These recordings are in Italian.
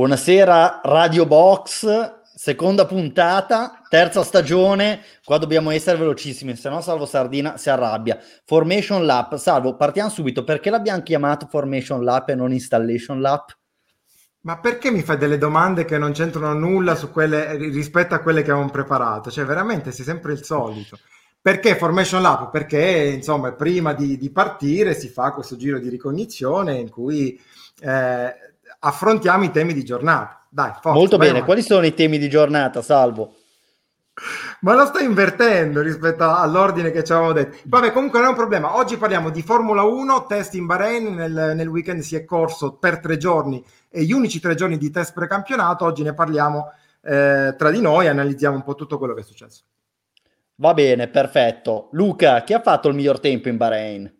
Buonasera Radio Box, seconda puntata, terza stagione, qua dobbiamo essere velocissimi, se no Salvo Sardina si arrabbia. Formation Lab, Salvo, partiamo subito, perché l'abbiamo chiamato Formation Lab e non Installation Lab? Ma perché mi fai delle domande che non c'entrano nulla quelle, rispetto a quelle che avevamo preparato? Cioè, veramente sei sempre il solito. Perché Formation Lab? Perché, insomma, prima di, di partire si fa questo giro di ricognizione in cui eh, affrontiamo i temi di giornata. Dai, forza, Molto bene, avanti. quali sono i temi di giornata, Salvo? Ma lo sto invertendo rispetto all'ordine che ci avevamo detto. Vabbè, comunque non è un problema. Oggi parliamo di Formula 1, test in Bahrain. Nel, nel weekend si è corso per tre giorni e gli unici tre giorni di test precampionato. Oggi ne parliamo eh, tra di noi analizziamo un po' tutto quello che è successo. Va bene, perfetto. Luca, chi ha fatto il miglior tempo in Bahrain?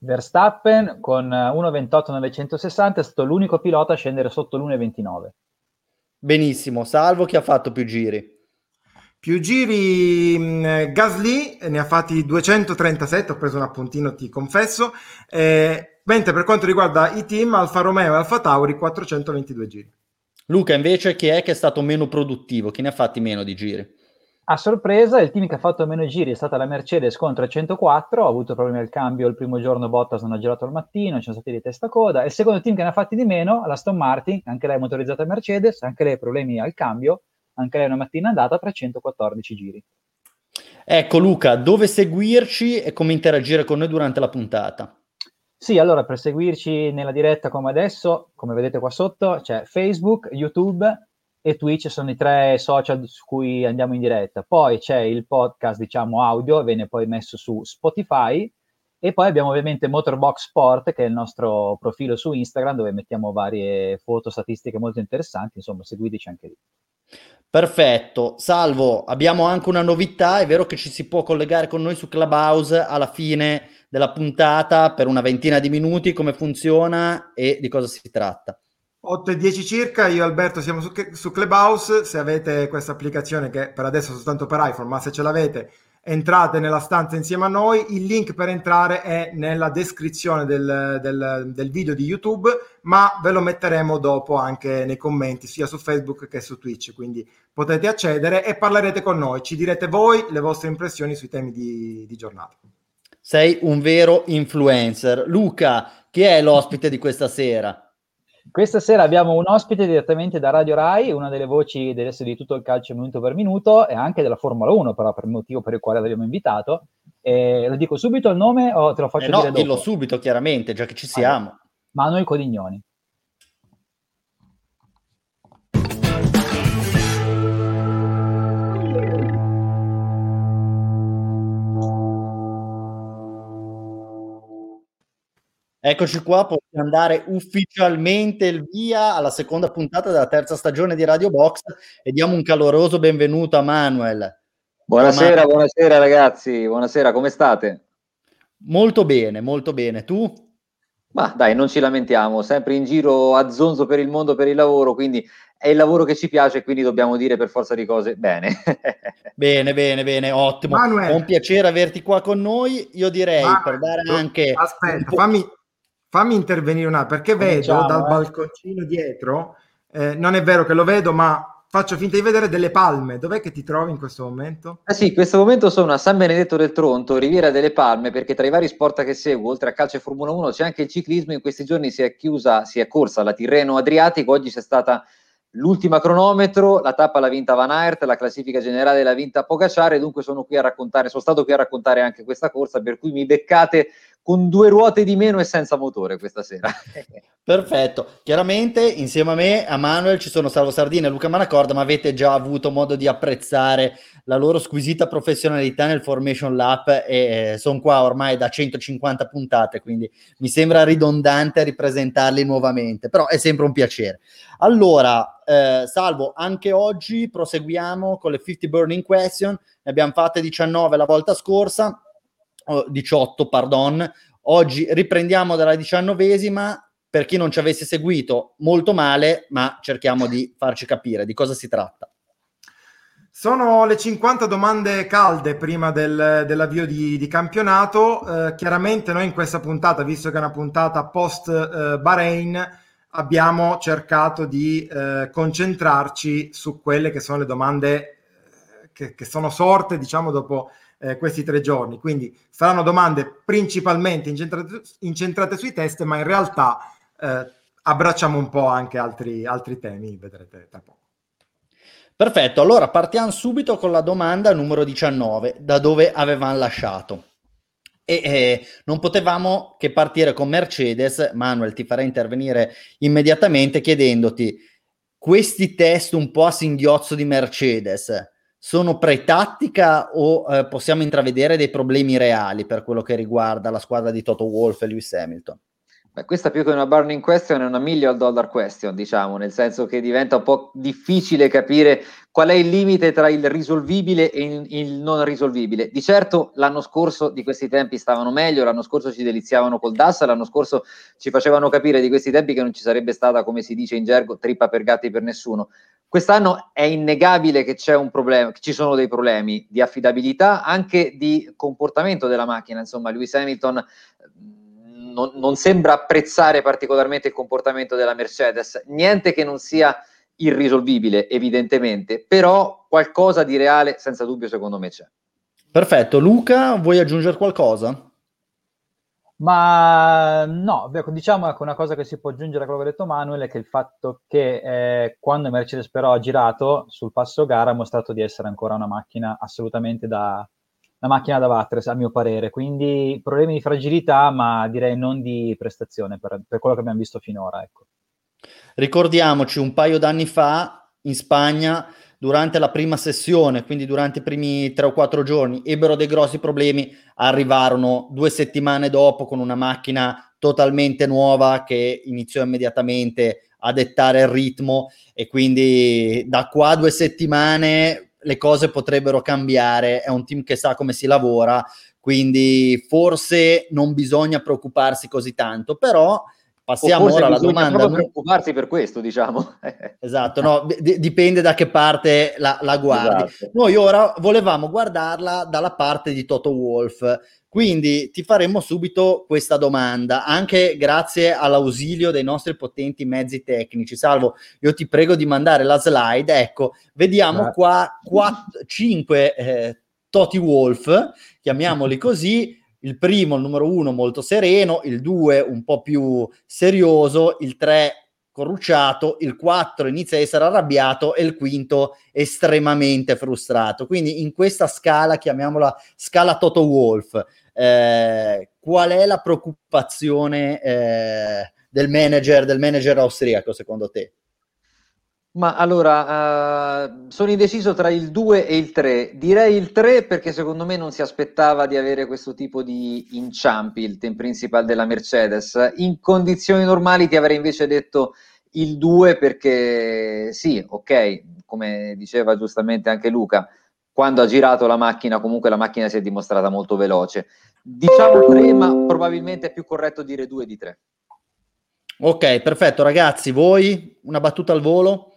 Verstappen con 1.28.960 è stato l'unico pilota a scendere sotto l'1.29. Benissimo, salvo chi ha fatto più giri. Più giri mh, Gasly ne ha fatti 237, ho preso un appuntino, ti confesso, eh, mentre per quanto riguarda i team Alfa Romeo e Alfa Tauri 422 giri. Luca invece chi è che è stato meno produttivo? Chi ne ha fatti meno di giri? A sorpresa, il team che ha fatto meno giri è stata la Mercedes con 304, ha avuto problemi al cambio il primo giorno, Bottas non ha girato al mattino, ci sono stati di testa coda. Il secondo team che ne ha fatti di meno, la Aston Martin, anche lei motorizzata Mercedes, anche lei problemi al cambio, anche lei una mattina andata, 314 giri. Ecco Luca, dove seguirci e come interagire con noi durante la puntata? Sì, allora per seguirci nella diretta come adesso, come vedete qua sotto, c'è Facebook, YouTube, e Twitch sono i tre social su cui andiamo in diretta. Poi c'è il podcast, diciamo, audio, viene poi messo su Spotify. E poi abbiamo ovviamente Motorbox Sport, che è il nostro profilo su Instagram, dove mettiamo varie foto, statistiche molto interessanti. Insomma, seguiteci anche lì. Perfetto, salvo, abbiamo anche una novità, è vero che ci si può collegare con noi su Clubhouse alla fine della puntata per una ventina di minuti, come funziona e di cosa si tratta. 8 e 10 circa, io e Alberto siamo su, su Clubhouse, se avete questa applicazione che per adesso è soltanto per iPhone, ma se ce l'avete entrate nella stanza insieme a noi, il link per entrare è nella descrizione del, del, del, video di YouTube, ma ve lo metteremo dopo anche nei commenti sia su Facebook che su Twitch, quindi potete accedere e parlerete con noi, ci direte voi le vostre impressioni sui temi di, di giornata. Sei un vero influencer. Luca, chi è l'ospite di questa sera? Questa sera abbiamo un ospite direttamente da Radio Rai, una delle voci adesso di tutto il calcio minuto per minuto e anche della Formula 1, però per il motivo per il quale l'abbiamo invitato. E lo dico subito il nome o te lo faccio eh no, dire dopo? dillo subito, chiaramente, già che ci siamo. Allora, Manuel Codignoni. Eccoci qua, possiamo andare ufficialmente il via alla seconda puntata della terza stagione di Radio Box e diamo un caloroso benvenuto a Manuel. Buonasera, Manuel. buonasera ragazzi, buonasera, come state? Molto bene, molto bene. Tu? Ma dai, non ci lamentiamo, sempre in giro a zonzo per il mondo per il lavoro, quindi è il lavoro che ci piace, quindi dobbiamo dire per forza di cose bene. bene, bene, bene, ottimo. Manuel. È un piacere averti qua con noi. Io direi Manuel, per dare anche... Aspetta, fammi, fammi intervenire un attimo, perché vedo diciamo, dal eh. balconcino dietro, eh, non è vero che lo vedo, ma faccio finta di vedere delle palme. Dov'è che ti trovi in questo momento? Eh sì, in questo momento sono a San Benedetto del Tronto, Riviera delle Palme, perché tra i vari sport che seguo, oltre a calcio e Formula 1, c'è anche il ciclismo. In questi giorni si è chiusa, si è corsa la Tirreno Adriatico, oggi c'è stata l'ultima cronometro, la tappa l'ha vinta Van Aert, la classifica generale l'ha vinta Pogacar dunque sono qui a raccontare, sono stato qui a raccontare anche questa corsa, per cui mi beccate con due ruote di meno e senza motore questa sera. Perfetto. Chiaramente insieme a me, a Manuel, ci sono Salvo Sardina e Luca Manacorda, ma avete già avuto modo di apprezzare la loro squisita professionalità nel Formation Lab e eh, sono qua ormai da 150 puntate, quindi mi sembra ridondante ripresentarli nuovamente, però è sempre un piacere. Allora, eh, Salvo, anche oggi proseguiamo con le 50 burning question, ne abbiamo fatte 19 la volta scorsa, 18, pardon. Oggi riprendiamo dalla diciannovesima. Per chi non ci avesse seguito, molto male, ma cerchiamo di farci capire di cosa si tratta. Sono le 50 domande calde prima del, dell'avvio di, di campionato. Eh, chiaramente noi in questa puntata, visto che è una puntata post eh, Bahrain, abbiamo cercato di eh, concentrarci su quelle che sono le domande eh, che, che sono sorte, diciamo, dopo eh, questi tre giorni. Quindi saranno domande principalmente incentrate, incentrate sui test, ma in realtà eh, abbracciamo un po' anche altri, altri temi, vedrete tra poco. Perfetto, allora partiamo subito con la domanda numero 19, da dove avevamo lasciato. E eh, non potevamo che partire con Mercedes. Manuel, ti farei intervenire immediatamente chiedendoti questi test un po' a singhiozzo di Mercedes sono pre-tattica o eh, possiamo intravedere dei problemi reali per quello che riguarda la squadra di Toto Wolff e Lewis Hamilton? Beh, questa più che una burning question è una million dollar question, diciamo, nel senso che diventa un po' difficile capire qual è il limite tra il risolvibile e il non risolvibile. Di certo l'anno scorso di questi tempi stavano meglio, l'anno scorso ci deliziavano col DAS, l'anno scorso ci facevano capire di questi tempi che non ci sarebbe stata, come si dice in gergo, trippa per gatti per nessuno. Quest'anno è innegabile che problema, che ci sono dei problemi di affidabilità, anche di comportamento della macchina. Insomma, Lewis Hamilton non, non, sembra apprezzare particolarmente il comportamento della Mercedes, niente che non sia irrisolvibile evidentemente, però qualcosa di reale senza dubbio secondo me c'è. Perfetto, Luca, vuoi aggiungere qualcosa? Ma no, diciamo che una cosa che si può aggiungere a quello che ha detto Manuel è che il fatto che eh, quando Mercedes però ha girato sul passo gara ha mostrato di essere ancora una macchina assolutamente da, la macchina da battere, a mio parere. Quindi problemi di fragilità, ma direi non di prestazione per, per quello che abbiamo visto finora. Ecco. Ricordiamoci, un paio d'anni fa in Spagna, durante la prima sessione, quindi durante i primi tre o quattro giorni, ebbero dei grossi problemi, arrivarono due settimane dopo con una macchina totalmente nuova che iniziò immediatamente a dettare il ritmo e quindi da qua a due settimane le cose potrebbero cambiare, è un team che sa come si lavora, quindi forse non bisogna preoccuparsi così tanto, però passiamo ora alla domanda. Non preoccuparsi per questo, diciamo. esatto, no, d- dipende da che parte la, la guardi. Esatto. Noi ora volevamo guardarla dalla parte di Toto Wolf, quindi ti faremo subito questa domanda, anche grazie all'ausilio dei nostri potenti mezzi tecnici. Salvo, io ti prego di mandare la slide. Ecco, vediamo ah. qua 4, 5 eh, Toti Wolf, chiamiamoli così. Il primo, il numero uno, molto sereno, il due un po' più serioso, il tre corrucciato, il 4 inizia a essere arrabbiato e il quinto estremamente frustrato. Quindi in questa scala, chiamiamola scala Toto Wolf, eh, qual è la preoccupazione eh, del manager, del manager austriaco secondo te? Ma allora, uh, sono indeciso tra il 2 e il 3. Direi il 3 perché secondo me non si aspettava di avere questo tipo di inciampi, il team principal della Mercedes. In condizioni normali ti avrei invece detto il 2 perché sì, ok, come diceva giustamente anche Luca, quando ha girato la macchina comunque la macchina si è dimostrata molto veloce. Diciamo 3, ma probabilmente è più corretto dire 2 di 3. Ok, perfetto ragazzi, voi una battuta al volo?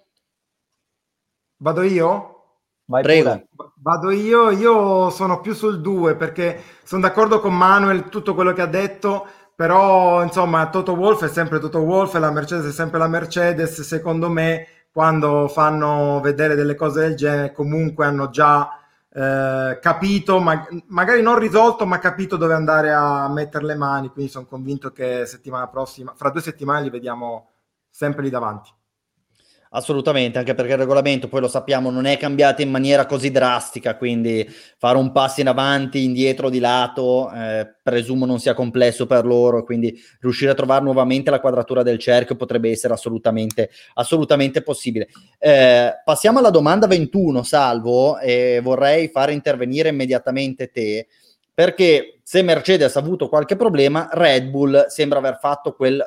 Vado io? Vai Prego. Pure. Vado io, io sono più sul 2 perché sono d'accordo con Manuel, tutto quello che ha detto, però insomma Toto Wolf è sempre Toto Wolf e la Mercedes è sempre la Mercedes, secondo me quando fanno vedere delle cose del genere comunque hanno già eh, capito, ma, magari non risolto, ma capito dove andare a mettere le mani, quindi sono convinto che settimana prossima, fra due settimane li vediamo sempre lì davanti. Assolutamente, anche perché il regolamento, poi lo sappiamo, non è cambiato in maniera così drastica, quindi fare un passo in avanti, indietro, di lato, eh, presumo non sia complesso per loro, quindi riuscire a trovare nuovamente la quadratura del cerchio potrebbe essere assolutamente, assolutamente possibile. Eh, passiamo alla domanda 21, Salvo, e vorrei fare intervenire immediatamente te, perché se Mercedes ha avuto qualche problema, Red Bull sembra aver fatto quel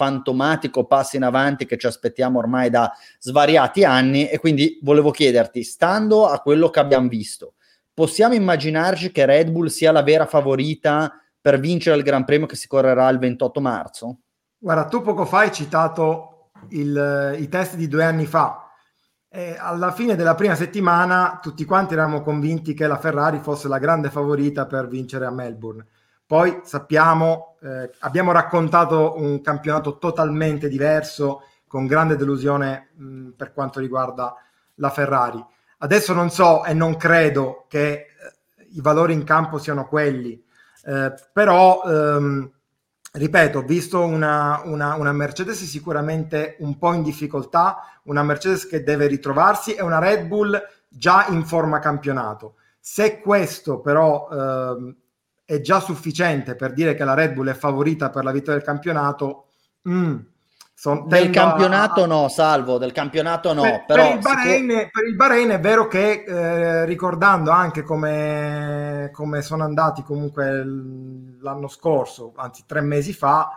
fantomatico passo in avanti che ci aspettiamo ormai da svariati anni e quindi volevo chiederti, stando a quello che abbiamo visto, possiamo immaginarci che Red Bull sia la vera favorita per vincere il Gran Premio che si correrà il 28 marzo? Guarda, tu poco fa hai citato il, i test di due anni fa. E alla fine della prima settimana tutti quanti eravamo convinti che la Ferrari fosse la grande favorita per vincere a Melbourne Poi sappiamo, eh, abbiamo raccontato un campionato totalmente diverso, con grande delusione mh, per quanto riguarda la Ferrari. Adesso non so e non credo che eh, i valori in campo siano quelli, eh, però ehm, ripeto, visto una, una, una, Mercedes sicuramente un po' in difficoltà, una Mercedes che deve ritrovarsi e una Red Bull già in forma campionato. Se questo però ehm, è già sufficiente per dire che la Red Bull è favorita per la vittoria del campionato. Mm, son, del campionato a... no, salvo, del campionato no. Per, però per, il, Bahrain, può... per il Bahrain è vero che eh, ricordando anche come, come, sono andati comunque l'anno scorso, anzi tre mesi fa,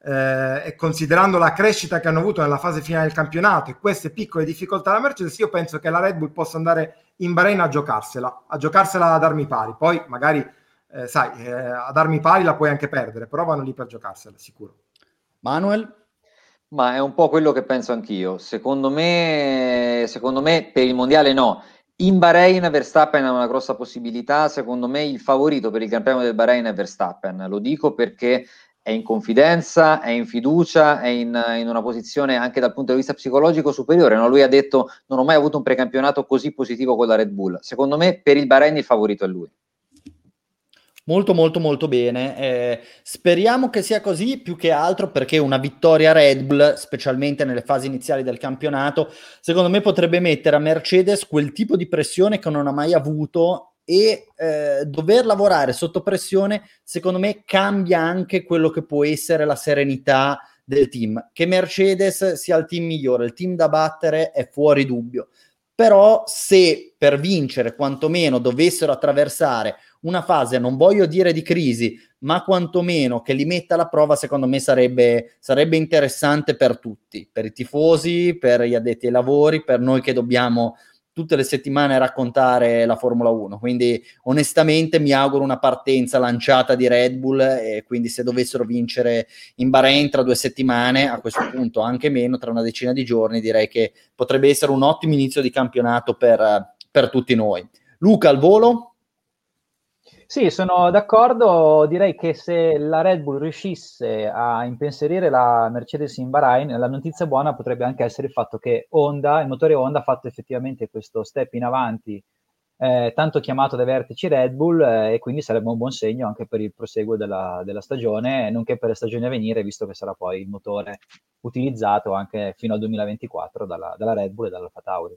eh, e considerando la crescita che hanno avuto nella fase finale del campionato e queste piccole difficoltà della Mercedes, io penso che la Red Bull possa andare in Bahrain a giocarsela, a giocarsela ad armi pari. Poi magari eh, sai, eh, ad armi pari la puoi anche perdere, però vanno lì per giocarsela, sicuro. Manuel? Ma è un po' quello che penso anch'io. Secondo me, secondo me per il mondiale no. In Bahrain Verstappen ha una grossa possibilità, secondo me il favorito per il Gran Premio del Bahrain è Verstappen, lo dico perché è in confidenza, è in fiducia, è in, in, una posizione anche dal punto di vista psicologico superiore. No? Lui ha detto non ho mai avuto un precampionato così positivo con la Red Bull. Secondo me per il Bahrain il favorito è lui. Molto molto molto bene. Eh, speriamo che sia così più che altro perché una vittoria Red Bull, specialmente nelle fasi iniziali del campionato, secondo me potrebbe mettere a Mercedes quel tipo di pressione che non ha mai avuto e eh, dover lavorare sotto pressione, secondo me cambia anche quello che può essere la serenità del team. Che Mercedes sia il team migliore, il team da battere è fuori dubbio. Però se per vincere quantomeno dovessero attraversare una fase, non voglio dire di crisi, ma quantomeno che li metta alla prova, secondo me sarebbe, sarebbe interessante per tutti, per i tifosi, per gli addetti ai lavori, per noi che dobbiamo tutte le settimane raccontare la Formula 1. Quindi onestamente mi auguro una partenza lanciata di Red Bull e quindi se dovessero vincere in Bahrain tra due settimane, a questo punto anche meno, tra una decina di giorni, direi che potrebbe essere un ottimo inizio di campionato per, per tutti noi. Luca, al volo? Sì, sono d'accordo. Direi che se la Red Bull riuscisse a impensierire la Mercedes in Bahrain, la notizia buona potrebbe anche essere il fatto che Honda, il motore Honda ha fatto effettivamente questo step in avanti, eh, tanto chiamato dai vertici Red Bull, eh, e quindi sarebbe un buon segno anche per il proseguo della, della stagione, nonché per le stagioni a venire, visto che sarà poi il motore utilizzato anche fino al 2024 dalla, dalla Red Bull e dalla Tauri.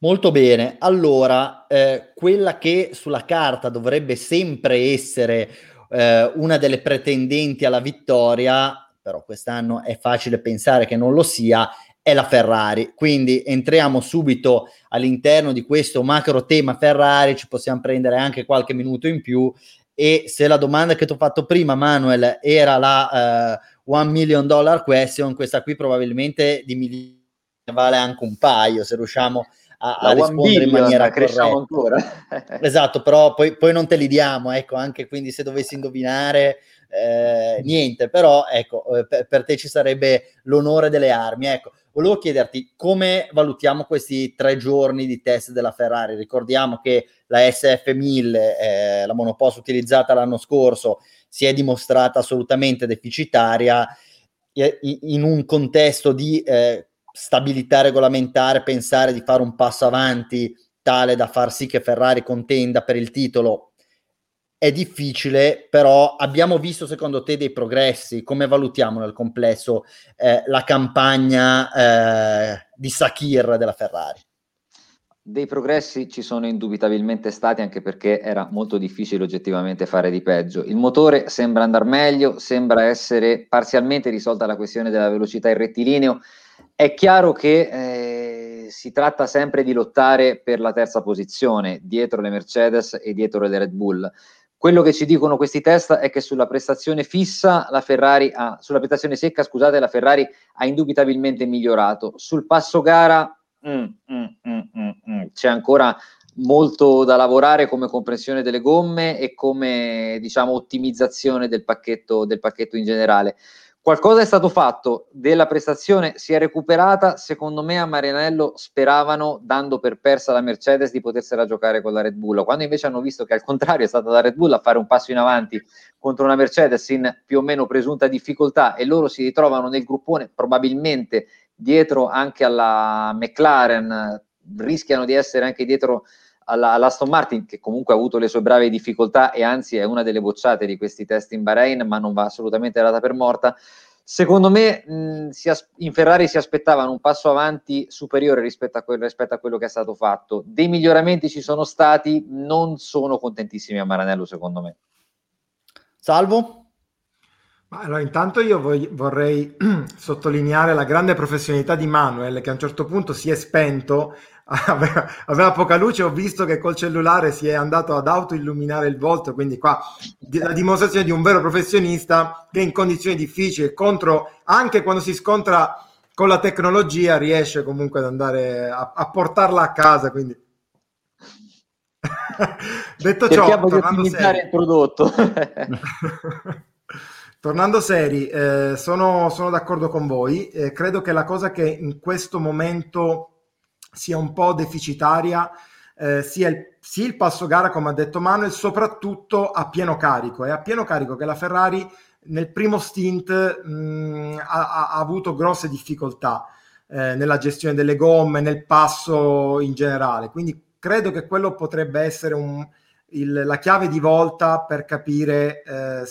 Molto bene, allora eh, quella che sulla carta dovrebbe sempre essere eh, una delle pretendenti alla vittoria, però quest'anno è facile pensare che non lo sia, è la Ferrari. Quindi entriamo subito all'interno di questo macro tema Ferrari, ci possiamo prendere anche qualche minuto in più e se la domanda che ti ho fatto prima, Manuel, era la uh, one million dollar question, questa qui probabilmente di milioni vale anche un paio, se riusciamo a, a rispondere in maniera corretta. Ancora. esatto, però poi, poi, non te li diamo, ecco, anche quindi se dovessi indovinare, eh, niente, però ecco, eh, per, per, te ci sarebbe l'onore delle armi. Ecco, volevo chiederti come valutiamo questi tre giorni di test della Ferrari. Ricordiamo che la SF1000, eh, la monopost utilizzata l'anno scorso, si è dimostrata assolutamente deficitaria in un contesto di eh, stabilità regolamentare, pensare di fare un passo avanti tale da far sì che Ferrari contenda per il titolo è difficile, però abbiamo visto secondo te dei progressi? Come valutiamo nel complesso eh, la campagna eh, di Sakir della Ferrari? Dei progressi ci sono indubitabilmente stati anche perché era molto difficile oggettivamente fare di peggio. Il motore sembra andare meglio, sembra essere parzialmente risolta la questione della velocità in rettilineo è chiaro che eh, si tratta sempre di lottare per la terza posizione dietro le Mercedes e dietro le Red Bull. Quello che ci dicono questi test è che sulla prestazione fissa la Ferrari ha, sulla prestazione secca, scusate, la Ferrari ha indubitabilmente migliorato. Sul passo gara mm, mm, mm, mm, mm c'è ancora molto da lavorare come compressione delle gomme e come diciamo ottimizzazione del pacchetto, del pacchetto in generale. Qualcosa è stato fatto, della prestazione si è recuperata, secondo me a Marinello speravano, dando per persa la Mercedes, di potersela giocare con la Red Bull, quando invece hanno visto che al contrario è stata la Red Bull a fare un passo in avanti contro una Mercedes in più o meno presunta difficoltà e loro si ritrovano nel gruppone probabilmente dietro anche alla McLaren, rischiano di essere anche dietro alla, all'Aston Martin, che comunque ha avuto le sue brave difficoltà e anzi è una delle bocciate di questi test in Bahrain, ma non va assolutamente data per morta. Secondo me mh, as- in Ferrari si aspettavano un passo avanti superiore rispetto a, que- rispetto a, quello che è stato fatto. Dei miglioramenti ci sono stati, non sono contentissimi a Maranello secondo me. Salvo? allora, intanto io voglio, vorrei sottolineare la grande professionalità di Manuel che a un certo punto si è spento aveva, aveva, poca luce, ho visto che col cellulare si è andato ad autoilluminare il volto, quindi qua la dimostrazione di un vero professionista che in condizioni difficili, contro, anche quando si scontra con la tecnologia, riesce comunque ad andare a, a portarla a casa. Quindi. Detto ciò, Cerchiamo tornando seri, il prodotto. tornando seri, eh, sono, sono, d'accordo con voi. Eh, credo che la cosa che in questo momento sia un po' deficitaria, eh, sia il, sì il passo gara, come ha detto Manuel, soprattutto a pieno carico. È a pieno carico che la Ferrari nel primo stint mh, ha, ha, avuto grosse difficoltà eh, nella gestione delle gomme, nel passo in generale. Quindi credo che quello potrebbe essere un, il, la chiave di volta per capire eh,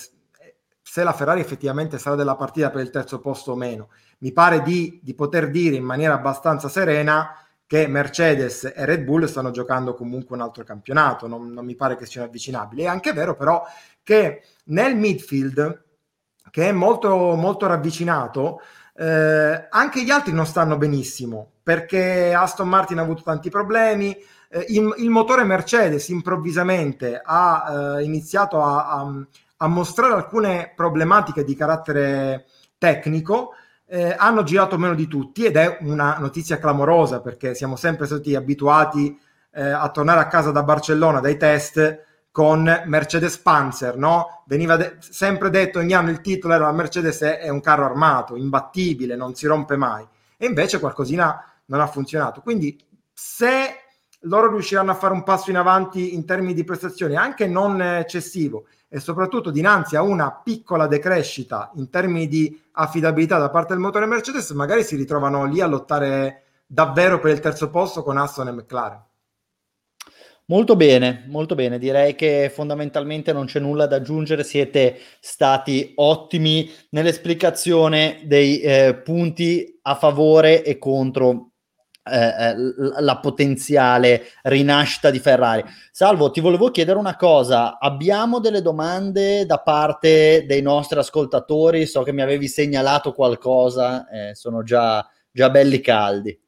se la Ferrari effettivamente sarà della partita per il terzo posto o meno. Mi pare di, di poter dire in maniera abbastanza serena che Mercedes e Red Bull stanno giocando comunque un altro campionato, non, non mi pare che siano avvicinabili. È anche vero però che nel midfield, che è molto, molto ravvicinato, eh, anche gli altri non stanno benissimo, perché Aston Martin ha avuto tanti problemi, eh, il, il, motore Mercedes improvvisamente ha eh, iniziato a, a, a mostrare alcune problematiche di carattere tecnico, eh, hanno girato meno di tutti ed è una notizia clamorosa perché siamo sempre stati abituati eh, a tornare a casa da Barcellona dai test con Mercedes Panzer, no? Veniva de- sempre detto ogni anno il titolo era la Mercedes è, è un carro armato, imbattibile, non si rompe mai. E invece qualcosina non ha funzionato. Quindi se loro riusciranno a fare un passo in avanti in termini di prestazioni, anche non eccessivo, e soprattutto dinanzi a una piccola decrescita in termini di affidabilità da parte del motore Mercedes, magari si ritrovano lì a lottare davvero per il terzo posto con Aston e McLaren. Molto bene, molto bene. Direi che fondamentalmente non c'è nulla da aggiungere. Siete stati ottimi nell'esplicazione dei eh, punti a favore e contro eh, eh la potenziale rinascita di Ferrari. Salvo, ti volevo chiedere una cosa, abbiamo delle domande da parte dei nostri ascoltatori, so che mi avevi segnalato qualcosa, eh, sono già, già, belli caldi.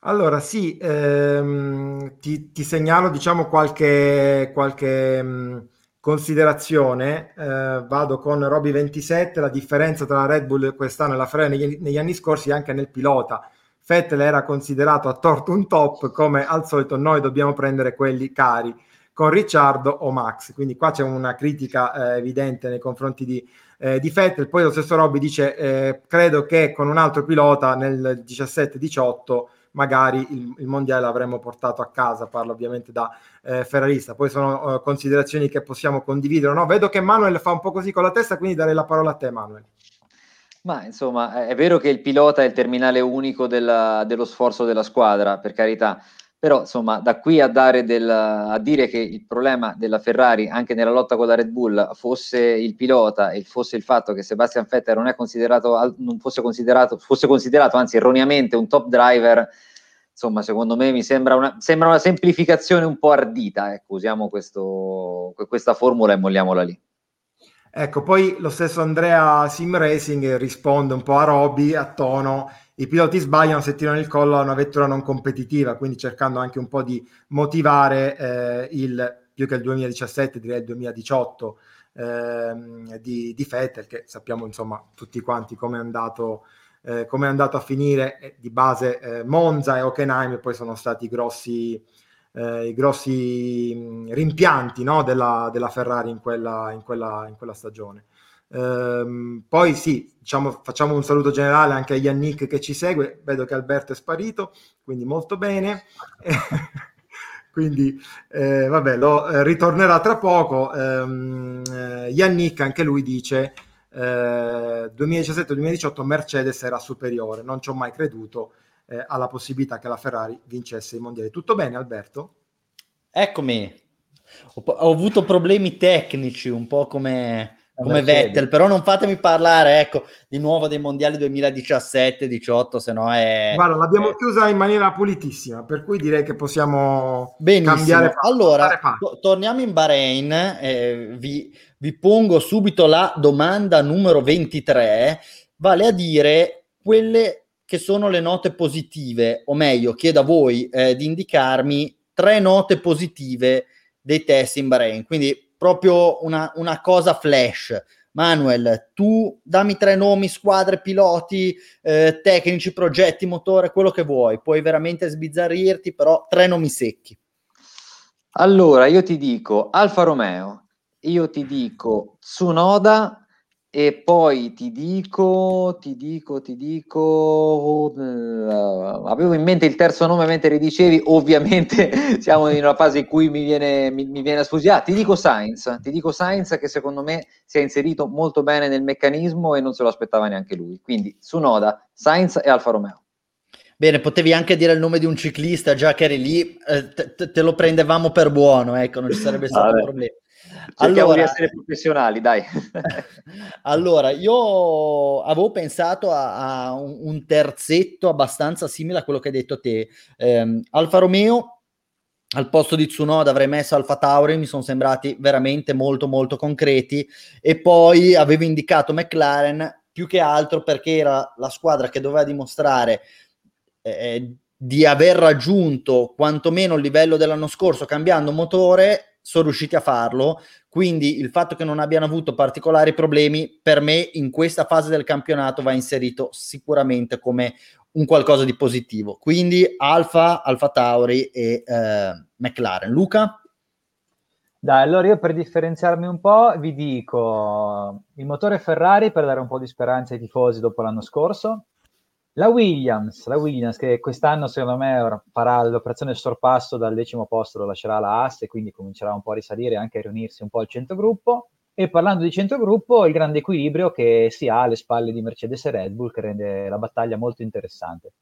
Allora sì, ehm, ti, ti, segnalo diciamo qualche, qualche mh, mm, considerazione, eh, vado con Roby 27, la differenza tra la Red Bull quest'anno e la Ferrari negli, negli anni scorsi anche nel pilota Vettel era considerato a torto un top, come al solito noi dobbiamo prendere quelli cari con Ricciardo o Max. Quindi qua c'è una critica eh, evidente nei confronti di, eh, di Vettel. Poi lo stesso Robby dice: eh, Credo che con un altro pilota nel 17-18 magari il, il, mondiale l'avremmo portato a casa. Parlo ovviamente da eh, ferrarista. Poi sono eh, considerazioni che possiamo condividere. No? Vedo che Manuel fa un po' così con la testa, quindi darei la parola a te, Manuel. Ma insomma, è vero che il pilota è il terminale unico della, dello sforzo della squadra, per carità, però insomma, da qui a, del, a, dire che il problema della Ferrari, anche nella lotta con la Red Bull, fosse il pilota e fosse il fatto che Sebastian Vettel non, considerato, non fosse, considerato, fosse considerato, anzi erroneamente, un top driver, insomma, secondo me mi sembra una, sembra una semplificazione un po' ardita. Ecco, usiamo questo, questa formula e molliamola lì. Ecco, poi lo stesso Andrea Sim Racing risponde un po' a Roby a tono. I piloti sbagliano se tirano il collo a una vettura non competitiva, quindi cercando anche un po' di motivare eh, il più che il 2017, direi il 2018 eh, di, di Vettel, che sappiamo insomma tutti quanti come è andato, eh, come è andato a finire. Eh, di base eh, Monza e Hockenheim poi sono stati grossi eh, i grossi rimpianti no, della, della, Ferrari in quella, in quella, in quella stagione. Ehm, poi sì, diciamo, facciamo un saluto generale anche a Yannick che ci segue, vedo che Alberto è sparito, quindi molto bene. quindi eh, vabbè, lo eh, ritornerà tra poco. Ehm, eh, Yannick anche lui dice 2017-2018 eh, Mercedes era superiore, non ci ho mai creduto eh, alla possibilità che la Ferrari vincesse i mondiali. Tutto bene Alberto? Eccomi, ho, ho avuto problemi tecnici un po' come come Vettel, però non fatemi parlare, ecco, di nuovo dei mondiali 2017-18, se no è... Guarda, l'abbiamo chiusa in maniera pulitissima, per cui direi che possiamo Benissimo. cambiare... Allora, to- torniamo in Bahrain, eh, vi, vi pongo subito la domanda numero 23, vale a dire quelle che sono le note positive, o meglio, chiedo a voi eh, di indicarmi tre note positive dei test in Bahrain, quindi proprio una, una cosa flash. Manuel, tu dammi tre nomi, squadre, piloti, eh, tecnici, progetti, motore, quello che vuoi. Puoi veramente sbizzarrirti, però tre nomi secchi. Allora, io ti dico Alfa Romeo, io ti dico Tsunoda e poi ti dico, ti dico, ti dico, uh, avevo in mente il terzo nome mentre ridicevi, ovviamente siamo in una fase in cui mi viene, mi, mi viene a sfuggire. Ah, ti dico Sainz, ti dico Sainz che secondo me si è inserito molto bene nel meccanismo e non se lo aspettava neanche lui. Quindi Sunoda, Sainz e Alfa Romeo. Bene, potevi anche dire il nome di un ciclista, già che eri lì, eh, te, te, lo prendevamo per buono, ecco, non ci sarebbe stato un problema. Cerchiamo allora, di essere professionali, dai. allora, io avevo pensato a, a un, terzetto abbastanza simile a quello che hai detto te. Eh, Alfa Romeo, al posto di Tsunoda avrei messo Alfa Tauri, mi sono sembrati veramente molto molto concreti e poi avevo indicato McLaren più che altro perché era la squadra che doveva dimostrare eh, di aver raggiunto quantomeno il livello dell'anno scorso cambiando motore sono riusciti a farlo, quindi il fatto che non abbiano avuto particolari problemi per me in questa fase del campionato va inserito sicuramente come un qualcosa di positivo. Quindi Alfa, Alfa Tauri e eh, McLaren. Luca? Dai, allora io per differenziarmi un po' vi dico il motore Ferrari per dare un po' di speranza ai tifosi dopo l'anno scorso, la Williams, la Williams che quest'anno secondo me farà l'operazione sorpasso dal decimo posto, lo lascerà la AS e quindi comincerà un po' a risalire e anche a riunirsi un po' al centrogruppo. E parlando di centrogruppo, il grande equilibrio che si ha alle spalle di Mercedes e Red Bull che rende la battaglia molto interessante.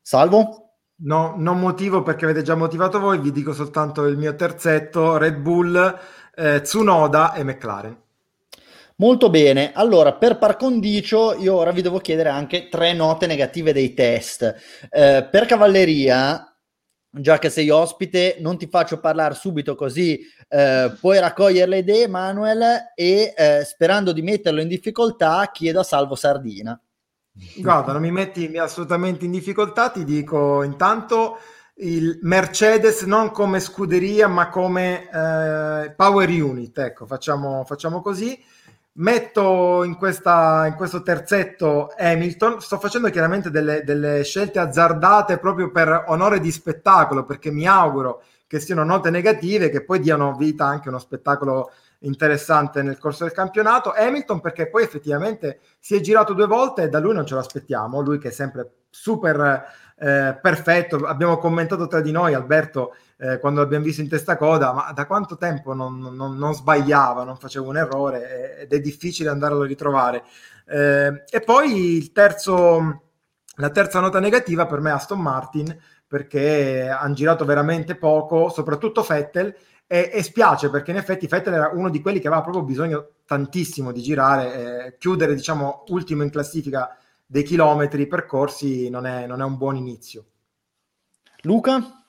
Salvo? No, non motivo perché avete già motivato voi, vi dico soltanto il mio terzetto, Red Bull, eh, Tsunoda e McLaren. Molto bene, allora per par condicio io ora vi devo chiedere anche tre note negative dei test. Eh, per cavalleria, già che sei ospite, non ti faccio parlare subito così eh, puoi raccogliere le idee, Manuel, e eh, sperando di metterlo in difficoltà chiedo a Salvo Sardina. Guarda, non mi metti assolutamente in difficoltà, ti dico intanto il Mercedes non come scuderia ma come eh, power unit, ecco, facciamo, facciamo così metto in, questa, in, questo terzetto Hamilton. Sto facendo chiaramente delle, delle, scelte azzardate proprio per onore di spettacolo, perché mi auguro che siano note negative che poi diano vita anche a uno spettacolo interessante nel corso del campionato. Hamilton perché poi effettivamente si è girato due volte e da lui non ce lo aspettiamo, lui che è sempre super eh, perfetto. Abbiamo commentato tra di noi, Alberto, eh, quando l'abbiamo visto in testa coda, ma da quanto tempo non, non, non sbagliava, non faceva un errore ed è difficile andarlo a ritrovare. Eh, e poi il terzo, la terza nota negativa per me è Aston Martin, perché hanno girato veramente poco, soprattutto Fettel, e, e, spiace perché in effetti Fettel era uno di quelli che aveva proprio bisogno tantissimo di girare, eh, chiudere diciamo ultimo in classifica dei chilometri percorsi non è, non è un buon inizio. Luca?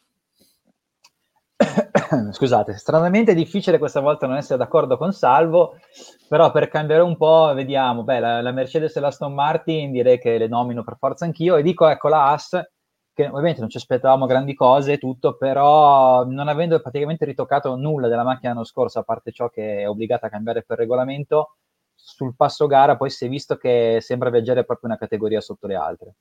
Scusate, stranamente difficile questa volta non essere d'accordo con Salvo, però per cambiare un po' vediamo, beh, la, la Mercedes e la Aston Martin direi che le nomino per forza anch'io e dico ecco la Haas che ovviamente non ci aspettavamo grandi cose e tutto, però non avendo praticamente ritoccato nulla della macchina l'anno scorso, a parte ciò che è obbligata a cambiare per regolamento, sul passo gara poi si è visto che sembra viaggiare proprio una categoria sotto le altre.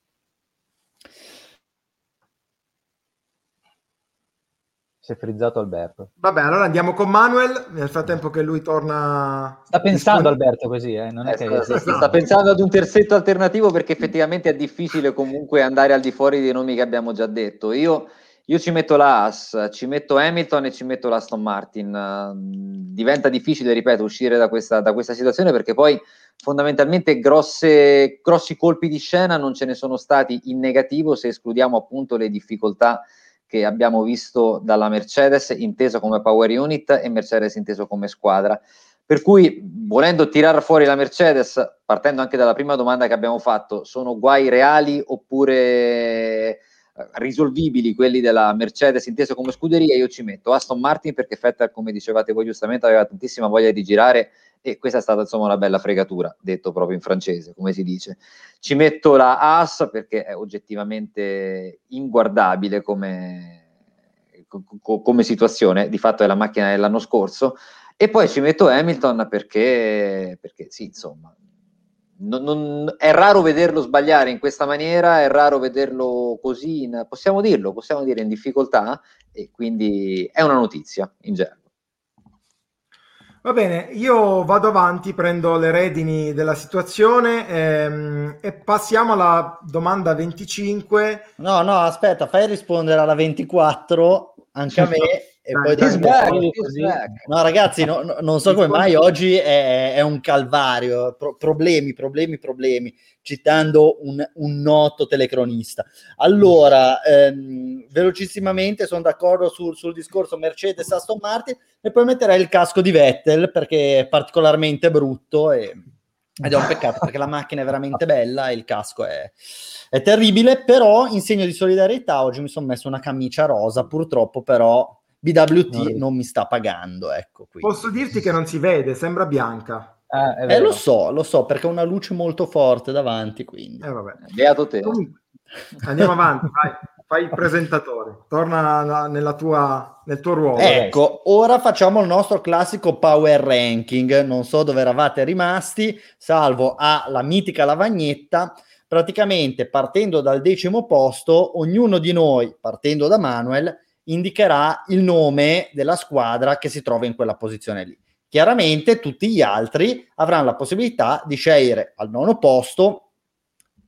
Si è frizzato Alberto. Vabbè, allora andiamo con Manuel, nel frattempo che lui torna... Sta pensando Alberto così, eh? non è Eh, che... sta, sta- sta pensando ad un terzetto alternativo perché effettivamente è difficile comunque andare al di fuori dei nomi che abbiamo già detto. Io, io ci metto la Haas, ci metto Hamilton e ci metto l'Aston Martin. Mm, Diventa difficile, ripeto, uscire da questa, da questa situazione perché poi fondamentalmente grosse, grossi colpi di scena non ce ne sono stati in negativo se escludiamo appunto le difficoltà che abbiamo visto dalla Mercedes inteso come power unit e Mercedes inteso come squadra. Per cui, volendo tirare fuori la Mercedes, partendo anche dalla prima domanda che abbiamo fatto, sono guai reali oppure risolvibili quelli della Mercedes inteso come scuderia? Io ci metto Aston Martin perché Vettel, come dicevate voi giustamente, aveva tantissima voglia di girare e questa è stata insomma una bella fregatura, detto proprio in francese, come si dice. Ci metto la Haas perché è oggettivamente inguardabile come, co- co- come situazione, di fatto è la macchina dell'anno scorso, e poi ci metto Hamilton perché, perché sì, insomma, non- non- è raro vederlo sbagliare in questa maniera, è raro vederlo così, in- possiamo dirlo, possiamo dire in difficoltà, e quindi è una notizia in gergo. Va bene, io vado avanti, prendo le redini della situazione ehm, e passiamo alla domanda 25. No, no, aspetta, fai rispondere alla 24 anche a me e Dai, poi dopo- dai. Così, back. No, ragazzi, no- no- non so come mai oggi è, è un calvario. Pro- problemi, problemi, problemi, citando un, un noto telecronista. Allora, ehm, velocissimamente sono d'accordo sul, sul discorso Mercedes Aston Martin e poi metterei il casco di Vettel perché è particolarmente brutto e- ed è un peccato perché la macchina è veramente bella e il casco è, è terribile, però in segno di solidarietà oggi mi sono messo una camicia rosa, purtroppo però BWT No, non mi sta pagando, ecco qui. Posso dirti che non si vede, sembra bianca. Ah, Eh, vero. lo so, lo so, perché ho una luce molto forte davanti, quindi. Eh, vabbè. Beato te. Comunque, andiamo avanti, vai, fai il presentatore, torna nella tua, nel tuo ruolo. Ecco, ora facciamo il nostro classico power ranking. Non so dove eravate rimasti, salvo alla mitica lavagnetta. Praticamente partendo dal decimo posto, ognuno di noi, partendo da Manuel, indicherà il nome della squadra che si trova in quella posizione lì. Chiaramente tutti gli altri avranno la possibilità di scegliere al nono posto,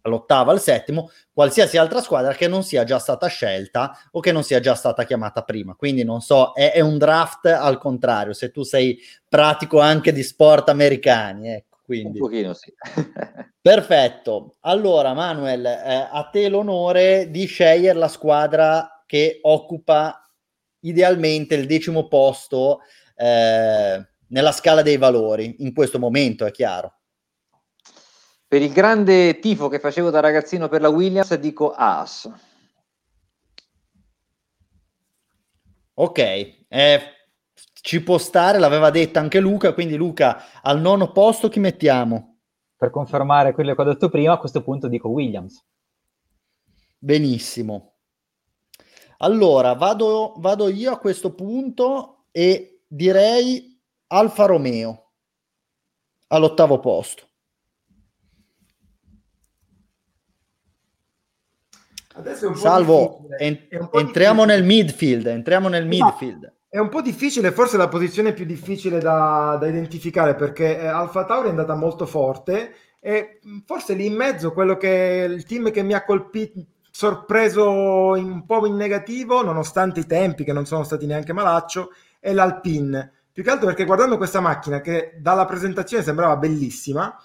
all'ottavo, al settimo, qualsiasi altra squadra che non sia già stata scelta o che non sia già stata chiamata prima. Quindi non so, è, è un draft al contrario, se tu sei pratico anche di sport americani, ecco. Un Quindi. pochino sì. Perfetto. Allora, Manuel, eh, a te l'onore di scegliere la squadra che occupa idealmente il decimo posto eh, nella scala dei valori, in questo momento, è chiaro. Per il grande tifo che facevo da ragazzino per la Williams, dico Haas. Ok, eh, ci può stare, l'aveva detta anche Luca, quindi Luca, al nono posto chi mettiamo? Per confermare quello che ho detto prima, a questo punto dico Williams. Benissimo. Allora, vado, vado io a questo punto e direi Alfa Romeo all'ottavo posto. Adesso è un po' Salvo, en- È un po' entriamo difficile. nel midfield, entriamo nel Esatto. midfield. È un po' difficile, forse la posizione più difficile da, da identificare perché eh, Alfa Tauri è andata molto forte e mh, forse lì in mezzo quello che il team che mi ha colpito, sorpreso un po' in negativo, nonostante i tempi che non sono stati neanche malaccio, è l'Alpine. Più che altro perché guardando questa macchina che dalla presentazione sembrava bellissima,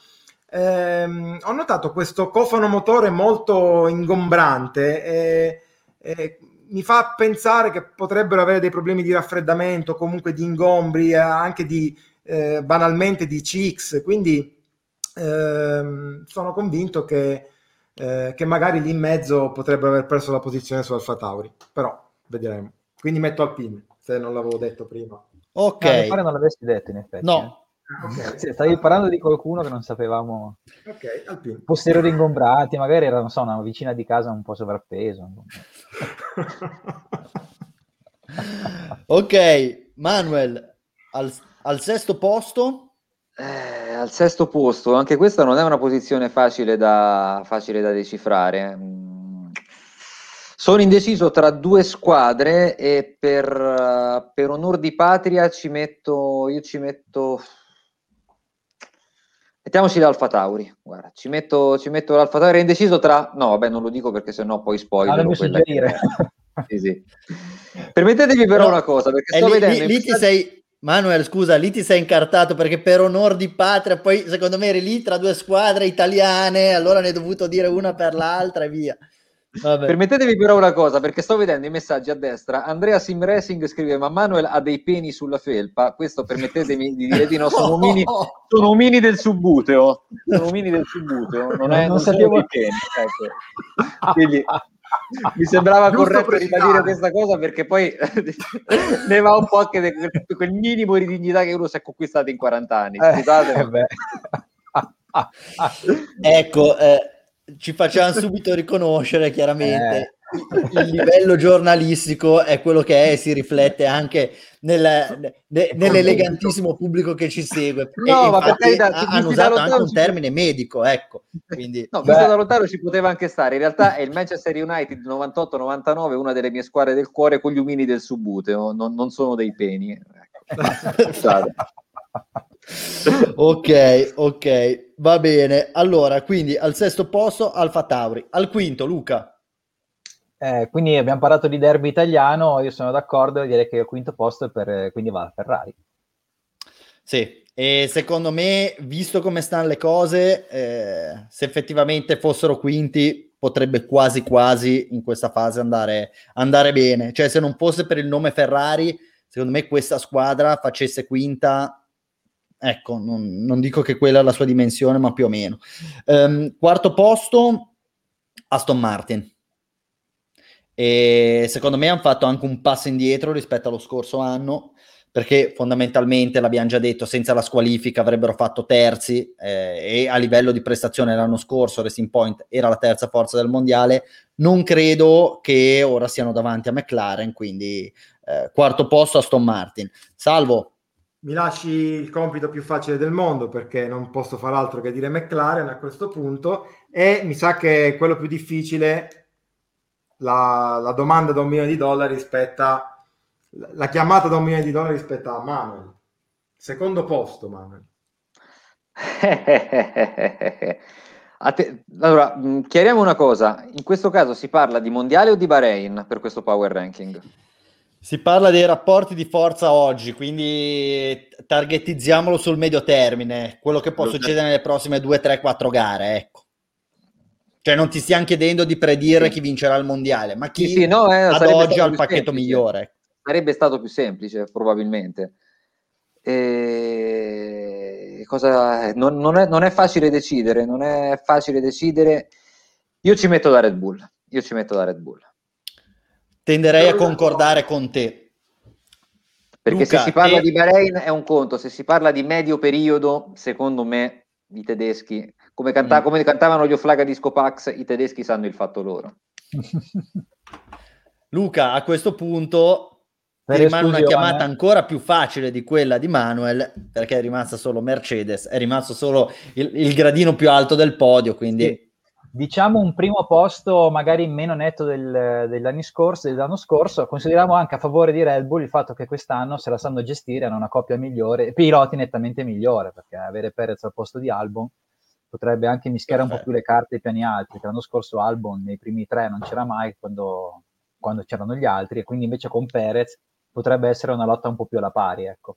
ehm, ho notato questo cofano motore molto ingombrante e, e mi fa pensare che potrebbero avere dei problemi di raffreddamento, comunque di ingombri, anche di eh, banalmente di CX, quindi ehm, sono convinto che, eh, che magari lì in mezzo potrebbero aver perso la posizione su Alfa Tauri, però vedremo. Quindi metto Alpine, se non l'avevo detto prima. Ok, No, mi pare non l'avessi detto in effetti. no, eh. Sì, stavi parlando di qualcuno che non sapevamo. ok, Alpine. Posteriori ingombrati, magari era, non so, una vicina di casa un po' sovrappeso. ok, Manuel al, al sesto posto. Eh, al sesto posto, anche questa non è una posizione facile da, facile da decifrare. Mm. Sono indeciso tra due squadre e per, uh, per onor di patria ci metto, io ci metto, mettiamoci l'Alfa Tauri, guarda, ci metto, ci metto l'Alfa Tauri, indeciso tra, no vabbè non lo dico perché sennò poi spoiler. Ah, suggerire. Che... sì, sì. Permettetemi però no, una cosa, perché sto lì, vedendo... Lì, lì ti sei... Manuel, scusa, lì ti sei incartato perché per onor di patria, poi secondo me eri lì tra due squadre italiane, allora ne hai dovuto dire una per l'altra e via. Vabbè. Permettetemi però una cosa, perché sto vedendo i messaggi a destra. Andrea Sim Racing scrive: Ma Manuel ha dei peni sulla felpa. Questo permettetemi di dire di no. Sono omini, sono omini del subbuteo. Sono omini del subbuteo. Non, è, non, non sapevo i peni. Ecco. Quindi mi sembrava Giusto corretto ribadire questa cosa perché poi ne va un po' anche di quel minimo di dignità che uno si è conquistato in 40 anni. Eh, Scusate. Eh, ecco. Eh ci facciamo subito riconoscere chiaramente eh. Il livello giornalistico è quello che è e si riflette anche nel, ne, nell'elegantissimo pubblico che ci segue. No, ma perché da, hanno usato anche un termine medico, ecco. Quindi, no, visto da lontano ci poteva anche stare. In realtà è il Manchester United 98-99, una delle mie squadre del cuore con gli umini del subbuteo, non, non sono dei peni. Ecco. ok, ok, va bene. Allora, quindi al sesto posto Alfa Tauri, al quinto Luca. Eh, quindi abbiamo parlato di derby italiano, io sono d'accordo, direi che il quinto posto per, quindi va a Ferrari. Sì, e secondo me, visto come stanno le cose, eh, se effettivamente fossero quinti, potrebbe quasi quasi in questa fase andare, andare bene. Cioè, se non fosse per il nome Ferrari, secondo me questa squadra facesse quinta, Ecco, non, non, dico che quella è la sua dimensione, ma più o meno. Um, quarto posto, Aston Martin. E secondo me hanno fatto anche un passo indietro rispetto allo scorso anno, perché fondamentalmente, l'abbiamo già detto, senza la squalifica avrebbero fatto terzi eh, e a livello di prestazione l'anno scorso Racing Point era la terza forza del mondiale. Non credo che ora siano davanti a McLaren, quindi eh, quarto posto Aston Martin. Salvo, mi lasci il compito più facile del mondo perché non posso fare altro che dire McLaren a questo punto e mi sa che quello più difficile la, la domanda da un milione di dollari rispetta la chiamata da un milione di dollari rispetto a Manuel. Secondo posto Manuel. Te, allora chiariamo una cosa. In questo caso si parla di mondiale o di Bahrain per questo power ranking? Si parla dei rapporti di forza oggi, quindi targetizziamolo sul medio termine, quello che può succedere nelle prossime 2, 3, 4 gare, ecco. Cioè non ti stiamo chiedendo di predire sì. chi vincerà il mondiale, ma chi sì, sì, no, eh, ad oggi ha il pacchetto semplice. migliore. Sarebbe stato più semplice, probabilmente. E... Cosa... Non, non, è, non è facile decidere, non è facile decidere. Io ci metto da Red Bull. Io ci metto da Red Bull tenderei a concordare con te. Perché Luca, se si parla e... di Bahrain è un conto, se si parla di medio periodo, secondo me i tedeschi, come, canta- mm. come cantavano gli Oflaga Disco Pax, i tedeschi sanno il fatto loro. Luca, a questo punto per rimane una chiamata ancora più facile di quella di Manuel, perché è rimasta solo Mercedes, è rimasto solo il, il gradino più alto del podio, quindi... Sì diciamo un primo posto magari meno netto del, degli anni scorsi, dell'anno scorso, consideriamo anche a favore di Red Bull il fatto che quest'anno se la sanno gestire, hanno una coppia migliore, piloti nettamente migliore, perché avere Perez al posto di Albon potrebbe anche mischiare Perfetto. un po' più le carte ai piani alti, perché l'anno scorso Albon nei primi tre non c'era mai quando, quando c'erano gli altri, e quindi invece con Perez potrebbe essere una lotta un po' più alla pari, ecco.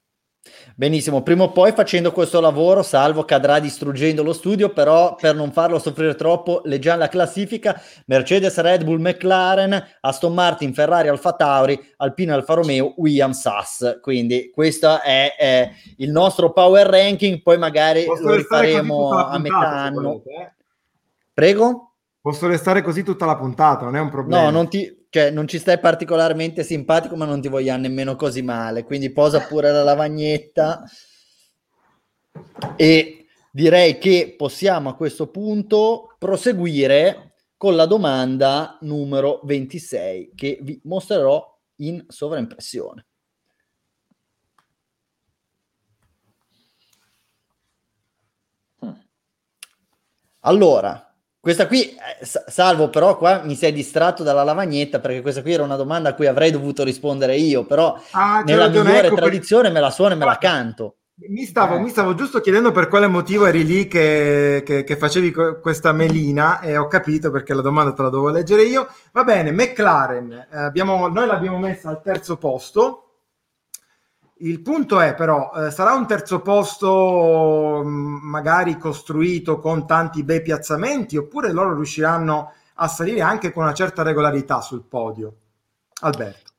Benissimo, prima o poi facendo questo lavoro, Salvo cadrà distruggendo lo studio, però per non farlo soffrire troppo, leggiamo la classifica, Mercedes, Red Bull, McLaren, Aston Martin, Ferrari, Alfa Tauri, Alpine, Alfa Romeo, Williams, Sass. Quindi questo è, è, il nostro power ranking, poi magari Posso lo rifaremo a metà anno. Volete, eh? Prego? Posso restare così tutta la puntata, non è un problema. No, non ti cioè non ci stai particolarmente simpatico, ma non ti vogliamo nemmeno così male. Quindi posa pure la lavagnetta. E direi che possiamo a questo punto proseguire con la domanda numero 26 che vi mostrerò in sovraimpressione. Allora, questa qui, eh, salvo però qua mi sei distratto dalla lavagnetta perché questa qui era una domanda a cui avrei dovuto rispondere io, però ah, nella migliore ecco tradizione per... me la suono e me la canto. Mi stavo, eh. mi stavo, giusto chiedendo per quale motivo eri lì che, che, che, facevi questa melina e ho capito perché la domanda te la dovevo leggere io. Va bene, McLaren, eh, abbiamo, noi l'abbiamo messa al terzo posto. Il punto è però, eh, sarà un terzo posto mm, magari costruito con tanti bei piazzamenti oppure loro riusciranno a salire anche con una certa regolarità sul podio? Alberto.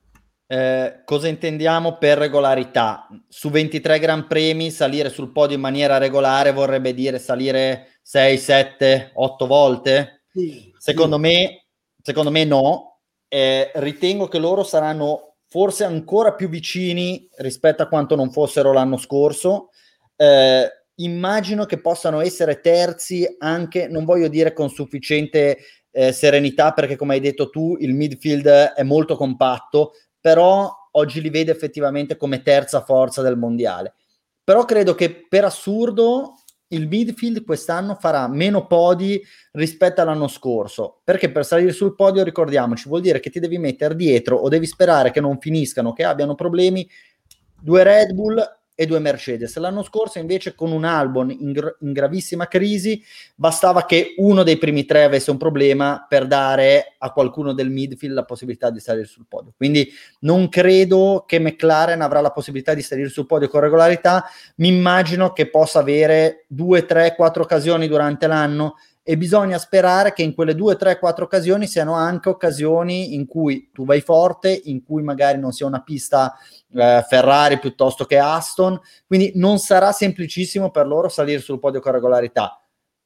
Eh, cosa intendiamo per regolarità? Su 23 Gran Premi salire sul podio in maniera regolare vorrebbe dire salire 6, 7, 8 volte? Sì, secondo, sì. Me, secondo me no. Eh, ritengo che loro saranno forse ancora più vicini rispetto a quanto non fossero l'anno scorso. Eh, immagino che possano essere terzi anche, non voglio dire con sufficiente eh, serenità, perché come hai detto tu, il midfield è molto compatto, però oggi li vede effettivamente come terza forza del mondiale. Però credo che per assurdo il midfield quest'anno farà meno podi rispetto all'anno scorso, perché per salire sul podio, ricordiamoci, vuol dire che ti devi mettere dietro o devi sperare che non finiscano, che abbiano problemi due Red Bull e due Mercedes. L'anno scorso invece con un Albon in, gr- in, gravissima crisi bastava che uno dei primi tre avesse un problema per dare a qualcuno del midfield la possibilità di salire sul podio. Quindi non credo che McLaren avrà la possibilità di salire sul podio con regolarità, mi immagino che possa avere due, tre, quattro occasioni durante l'anno e bisogna sperare che in quelle due, tre, quattro occasioni siano anche occasioni in cui tu vai forte, in cui magari non sia una pista eh, Ferrari piuttosto che Aston, quindi non sarà semplicissimo per loro salire sul podio con regolarità.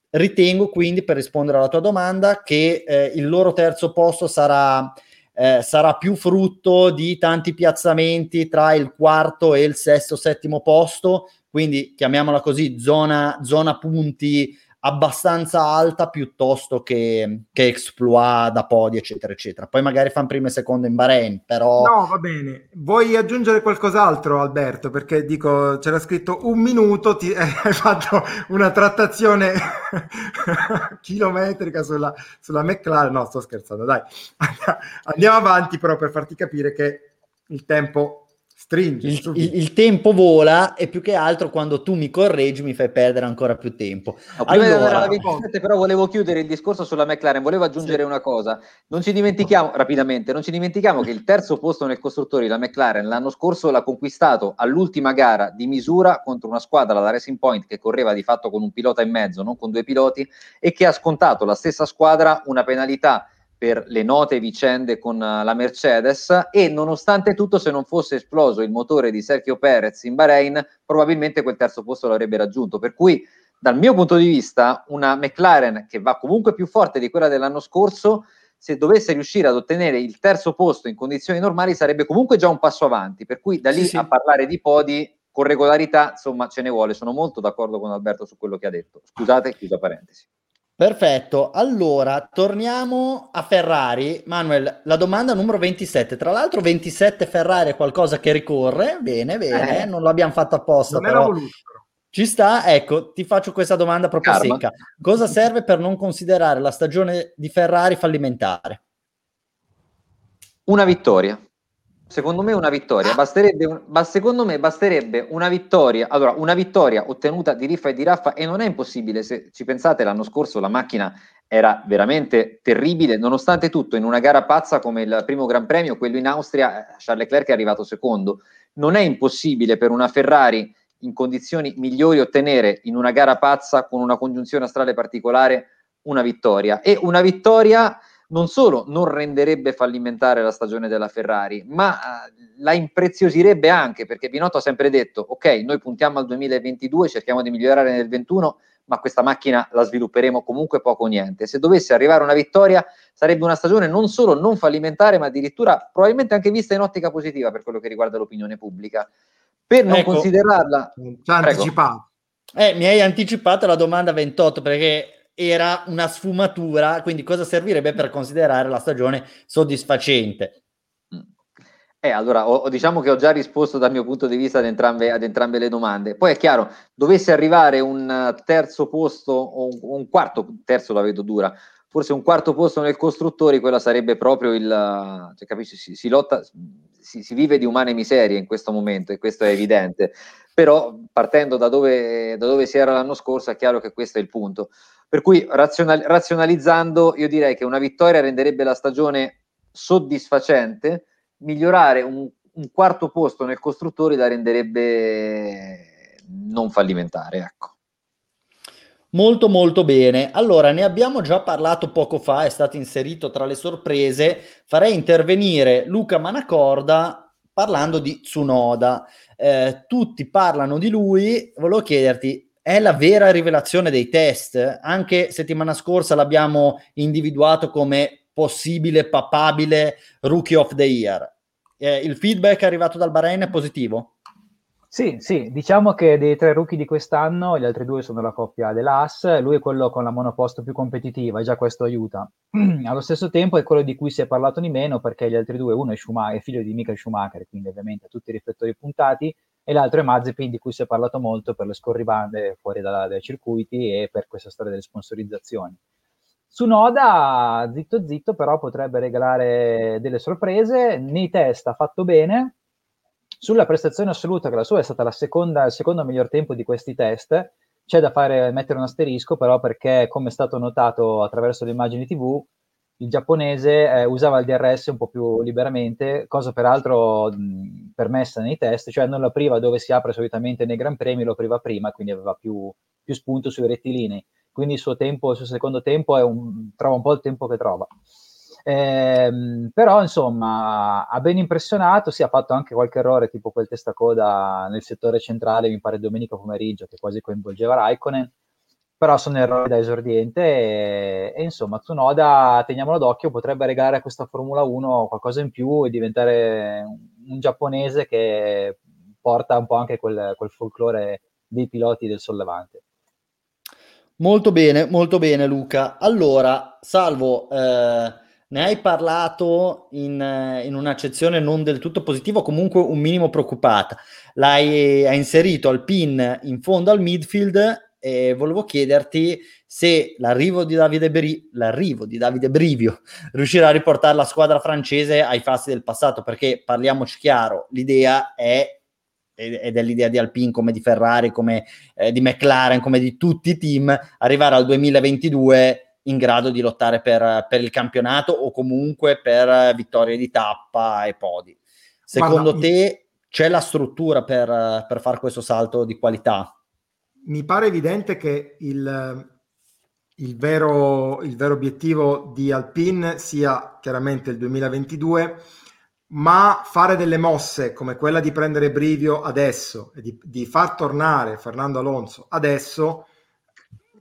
Ritengo quindi, per rispondere alla tua domanda, che eh, il loro terzo posto sarà, eh, sarà più frutto di tanti piazzamenti tra il quarto e il sesto, settimo posto, quindi chiamiamola così, zona, zona punti abbastanza alta piuttosto che, che exploit da podi, eccetera, eccetera. Poi magari fanno prima e seconda in Bahrain, però... No, va bene. Vuoi aggiungere qualcos'altro, Alberto? Perché dico, c'era scritto un minuto, ti, hai fatto una trattazione chilometrica sulla, sulla McLaren. No, sto scherzando, dai. Andiamo avanti però per farti capire che il tempo Stringi, il, il, il, tempo vola e più che altro quando tu mi correggi mi fai perdere ancora più tempo. No, allora, 27, però volevo chiudere il discorso sulla McLaren, volevo aggiungere sì. una cosa. Non ci dimentichiamo, rapidamente, non ci dimentichiamo che il terzo posto nel costruttori, la McLaren, l'anno scorso l'ha conquistato all'ultima gara di misura contro una squadra, la Racing Point, che correva di fatto con un pilota in mezzo, non con due piloti, e che ha scontato la stessa squadra una penalità per le note vicende con uh, la Mercedes e nonostante tutto se non fosse esploso il motore di Sergio Perez in Bahrain probabilmente quel terzo posto l'avrebbe raggiunto. Per cui dal mio punto di vista una McLaren che va comunque più forte di quella dell'anno scorso se dovesse riuscire ad ottenere il terzo posto in condizioni normali sarebbe comunque già un passo avanti. Per cui da lì sì, sì. a parlare di podi con regolarità insomma ce ne vuole. Sono molto d'accordo con Alberto su quello che ha detto. Scusate chiusa parentesi Perfetto, allora torniamo a Ferrari. Manuel, la domanda numero 27. Tra l'altro 27 Ferrari è qualcosa che ricorre, bene, bene, eh, non l'abbiamo fatto apposta. Non però. Ci sta, ecco, ti faccio questa domanda proprio Karma. secca. Cosa serve per non considerare la stagione di Ferrari fallimentare? Una vittoria. Secondo me una vittoria, basterebbe un, ma secondo me basterebbe una vittoria, allora una vittoria ottenuta di riffa e di raffa e non è impossibile, se ci pensate l'anno scorso la macchina era veramente terribile, nonostante tutto in una gara pazza come il primo Gran Premio, quello in Austria, eh, Charles Leclerc è arrivato secondo, non è impossibile per una Ferrari in condizioni migliori ottenere in una gara pazza con una congiunzione astrale particolare una vittoria. E una vittoria non solo non renderebbe fallimentare la stagione della Ferrari, ma uh, la impreziosirebbe anche, perché Binotto ha sempre detto, ok, noi puntiamo al 2022, cerchiamo di migliorare nel 2021, ma questa macchina la svilupperemo comunque poco o niente. Se dovesse arrivare una vittoria, sarebbe una stagione non solo non fallimentare, ma addirittura probabilmente anche vista in ottica positiva per quello che riguarda l'opinione pubblica. Per non ecco, considerarla... Ci anticipato. Eh, mi hai anticipato la domanda 28 perché era una sfumatura, quindi cosa servirebbe per considerare la stagione soddisfacente? Eh, allora, ho, diciamo che ho già risposto dal mio punto di vista ad entrambe, ad entrambe le domande. Poi è chiaro, dovesse arrivare un terzo posto o un, un quarto, terzo la vedo dura, forse un quarto posto nel costruttori, quella sarebbe proprio il, cioè, capisci, si, si lotta, si, si, vive di umane miserie in questo momento e questo è evidente. Però partendo da dove, da dove si era l'anno scorso è chiaro che questo è il punto. Per cui razional, razionalizzando, io direi che una vittoria renderebbe la stagione soddisfacente, migliorare un, un quarto posto nel costruttori la renderebbe non fallimentare. Ecco. Molto molto bene. Allora, ne abbiamo già parlato poco fa, è stato inserito tra le sorprese. Farei intervenire Luca Manacorda parlando di Tsunoda. Eh, tutti parlano di lui, volevo chiederti, è la vera rivelazione dei test? Anche settimana scorsa l'abbiamo individuato come possibile, papabile rookie of the year. Eh, il feedback arrivato dal Bahrain è positivo? Sì, sì, diciamo che dei tre rookie di quest'anno, gli altri due sono la coppia dell'AS, lui è quello con la monoposto più competitiva e già questo aiuta. Allo stesso tempo è quello di cui si è parlato di meno perché gli altri due, uno è, Schumacher, è figlio di Michael Schumacher, quindi ovviamente tutti i riflettori puntati, e l'altro è Mazepin di cui si è parlato molto per le scorribande fuori da, dai circuiti e per questa storia delle sponsorizzazioni. Su Noda, zitto zitto, però potrebbe regalare delle sorprese. Nei test ha fatto bene, sulla prestazione assoluta, che la sua è stata seconda, il secondo miglior tempo di questi test, c'è da fare, mettere un asterisco però perché, come è stato notato attraverso le immagini TV, il giapponese eh, usava il DRS un po' più liberamente, cosa peraltro mh, permessa nei test, cioè non lo apriva dove si apre solitamente nei Gran Premi, lo apriva prima, quindi aveva più, più spunto sui rettilinei. Quindi il suo tempo, il suo secondo tempo, un, trova un po' il tempo che trova. Eh, però insomma ha ben impressionato, si sì, ha fatto anche qualche errore tipo quel testacoda nel settore centrale, mi pare domenica pomeriggio, che quasi coinvolgeva Raikkonen, però sono errori da esordiente e, e insomma Tsunoda, teniamolo d'occhio, potrebbe regalare a questa Formula 1 qualcosa in più e diventare un, un giapponese che porta un po' anche quel, quel folklore dei piloti del sollevante. Molto bene, molto bene Luca. Allora, salvo... Eh ne hai parlato in, in un'accezione non del tutto positiva, comunque un minimo preoccupata. L'hai hai inserito al pin in fondo al midfield e volevo chiederti se l'arrivo di Davide, Bri- l'arrivo di Davide Brivio riuscirà a riportare la squadra francese ai fasti del passato, perché parliamoci chiaro, l'idea è ed è l'idea di Alpine come di Ferrari, come eh, di McLaren, come di tutti i team, arrivare al 2022 in grado di lottare per, per il campionato o comunque per vittorie di tappa e podi. Secondo Guarda, te c'è la struttura per, per fare questo salto di qualità? Mi pare evidente che il, il, vero, il vero obiettivo di Alpine sia chiaramente il 2022 ma fare delle mosse come quella di prendere Brivio adesso e di, di, far tornare Fernando Alonso adesso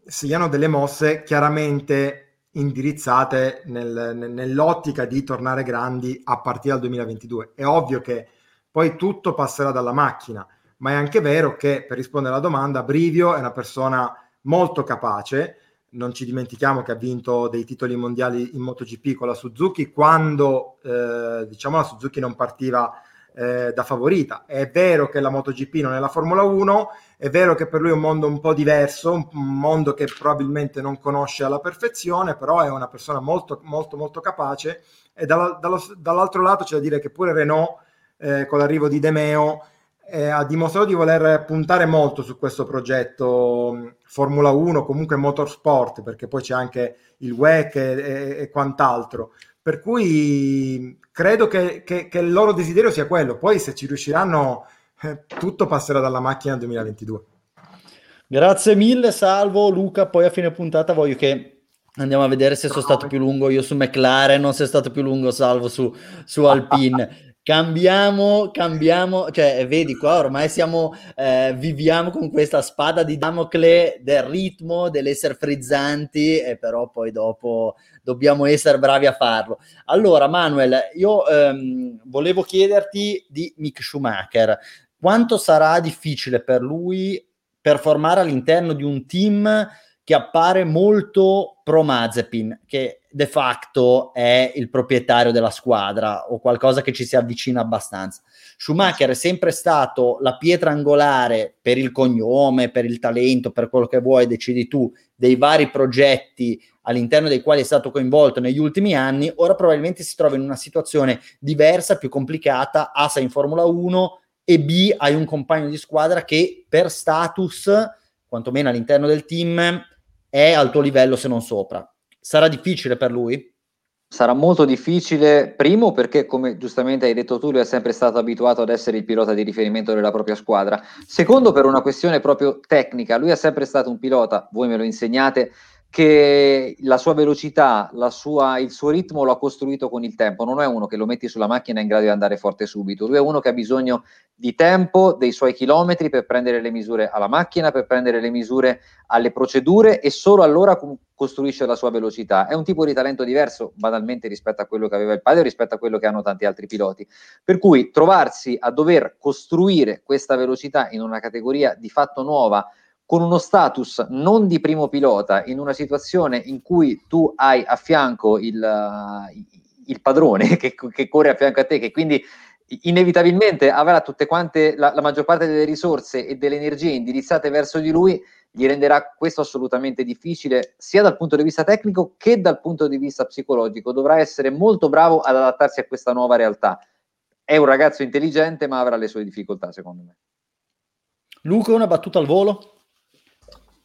siano delle mosse chiaramente indirizzate nel, nell'ottica di tornare grandi a partire dal 2022. È ovvio che poi tutto passerà dalla macchina, ma è anche vero che, per rispondere alla domanda, Brivio è una persona molto capace, non ci dimentichiamo che ha vinto dei titoli mondiali in MotoGP con la Suzuki quando eh, diciamo la Suzuki non partiva eh, da favorita. È vero che la MotoGP non è la Formula 1, è vero che per lui è un mondo un po' diverso, un mondo che probabilmente non conosce alla perfezione, però è una persona molto, molto, molto capace. E dall'altro lato c'è da dire che pure Renault, eh, con l'arrivo di De Meo, eh, ha dimostrato di voler puntare molto su questo progetto mm, Formula 1, comunque motorsport, perché poi c'è anche il WEC e, e, e quant'altro. Per cui credo che, che, che, il loro desiderio sia quello. Poi se ci riusciranno, eh, tutto passerà dalla macchina 2022. Grazie mille, salvo Luca. Poi a fine puntata voglio che andiamo a vedere se sono stato più lungo io su McLaren, non se è stato più lungo salvo su, su Alpine. Cambiamo, cambiamo, cioè vedi qua ormai siamo, eh, viviamo con questa spada di Damocle del ritmo, dell'essere frizzanti e però poi dopo dobbiamo essere bravi a farlo. Allora Manuel, io ehm, volevo chiederti di Mick Schumacher, quanto sarà difficile per lui performare all'interno di un team che appare molto pro Mazepin, che de facto è il proprietario della squadra o qualcosa che ci si avvicina abbastanza. Schumacher è sempre stato la pietra angolare per il cognome, per il talento, per quello che vuoi, decidi tu, dei vari progetti all'interno dei quali è stato coinvolto negli ultimi anni, ora probabilmente si trova in una situazione diversa, più complicata, A sei in Formula 1 e B hai un compagno di squadra che per status, quantomeno all'interno del team, è al tuo livello se non sopra. Sarà difficile per lui? Sarà molto difficile, primo perché come giustamente hai detto tu lui è sempre stato abituato ad essere il pilota di riferimento della propria squadra, secondo per una questione proprio tecnica, lui è sempre stato un pilota, voi me lo insegnate, che la sua velocità, la sua, il suo ritmo lo ha costruito con il tempo. Non è uno che lo metti sulla macchina in grado di andare forte subito. Lui è uno che ha bisogno di tempo, dei suoi chilometri per prendere le misure alla macchina, per prendere le misure alle procedure e solo allora costruisce la sua velocità. È un tipo di talento diverso banalmente rispetto a quello che aveva il padre, rispetto a quello che hanno tanti altri piloti. Per cui trovarsi a dover costruire questa velocità in una categoria di fatto nuova con uno status non di primo pilota, in una situazione in cui tu hai a fianco il, il padrone che, che, corre a fianco a te, che quindi inevitabilmente avrà tutte quante, la, la, maggior parte delle risorse e delle energie indirizzate verso di lui, gli renderà questo assolutamente difficile, sia dal punto di vista tecnico che dal punto di vista psicologico. Dovrà essere molto bravo ad adattarsi a questa nuova realtà. È un ragazzo intelligente, ma avrà le sue difficoltà, secondo me. Luca, una battuta al volo?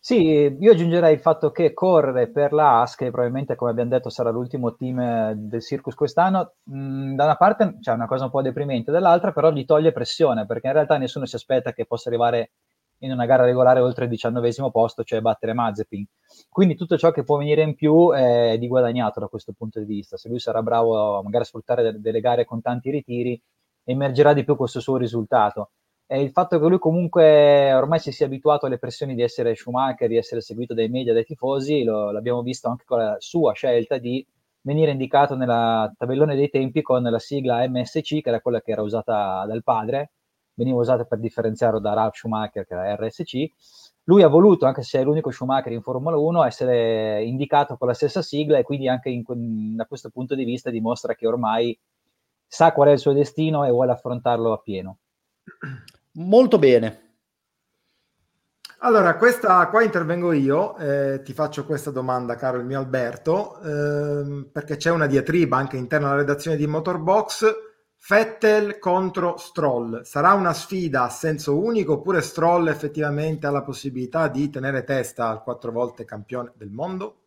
Sì, io aggiungerei il fatto che correre per la AS, che probabilmente come abbiamo detto sarà l'ultimo team eh, del Circus quest'anno, mh, da una parte c'è una cosa un po' deprimente, dall'altra però gli toglie pressione, perché in realtà nessuno si aspetta che possa arrivare in una gara regolare oltre il diciannovesimo posto, cioè battere Mazepin. Quindi tutto ciò che può venire in più è di guadagnato da questo punto di vista. Se lui sarà bravo magari a sfruttare delle gare con tanti ritiri, emergerà di più questo suo risultato e il fatto che lui comunque ormai si sia abituato alle pressioni di essere Schumacher, di essere seguito dai media, dai tifosi, lo, l'abbiamo visto anche con la sua scelta di venire indicato nella tabellone dei tempi con la sigla MSC, che era quella che era usata dal padre, veniva usata per differenziarlo da Ralf Schumacher, che era RSC. Lui ha voluto, anche se è l'unico Schumacher in Formula 1, essere indicato con la stessa sigla e quindi anche in, da questo punto di vista dimostra che ormai sa qual è il suo destino e vuole affrontarlo a pieno. Molto bene. Allora, questa, qua intervengo io, eh, ti faccio questa domanda, caro il mio Alberto, ehm, perché c'è una diatriba anche interna alla redazione di Motorbox. Fettel contro Stroll, sarà una sfida a senso unico oppure Stroll effettivamente ha la possibilità di tenere testa al quattro volte campione del mondo?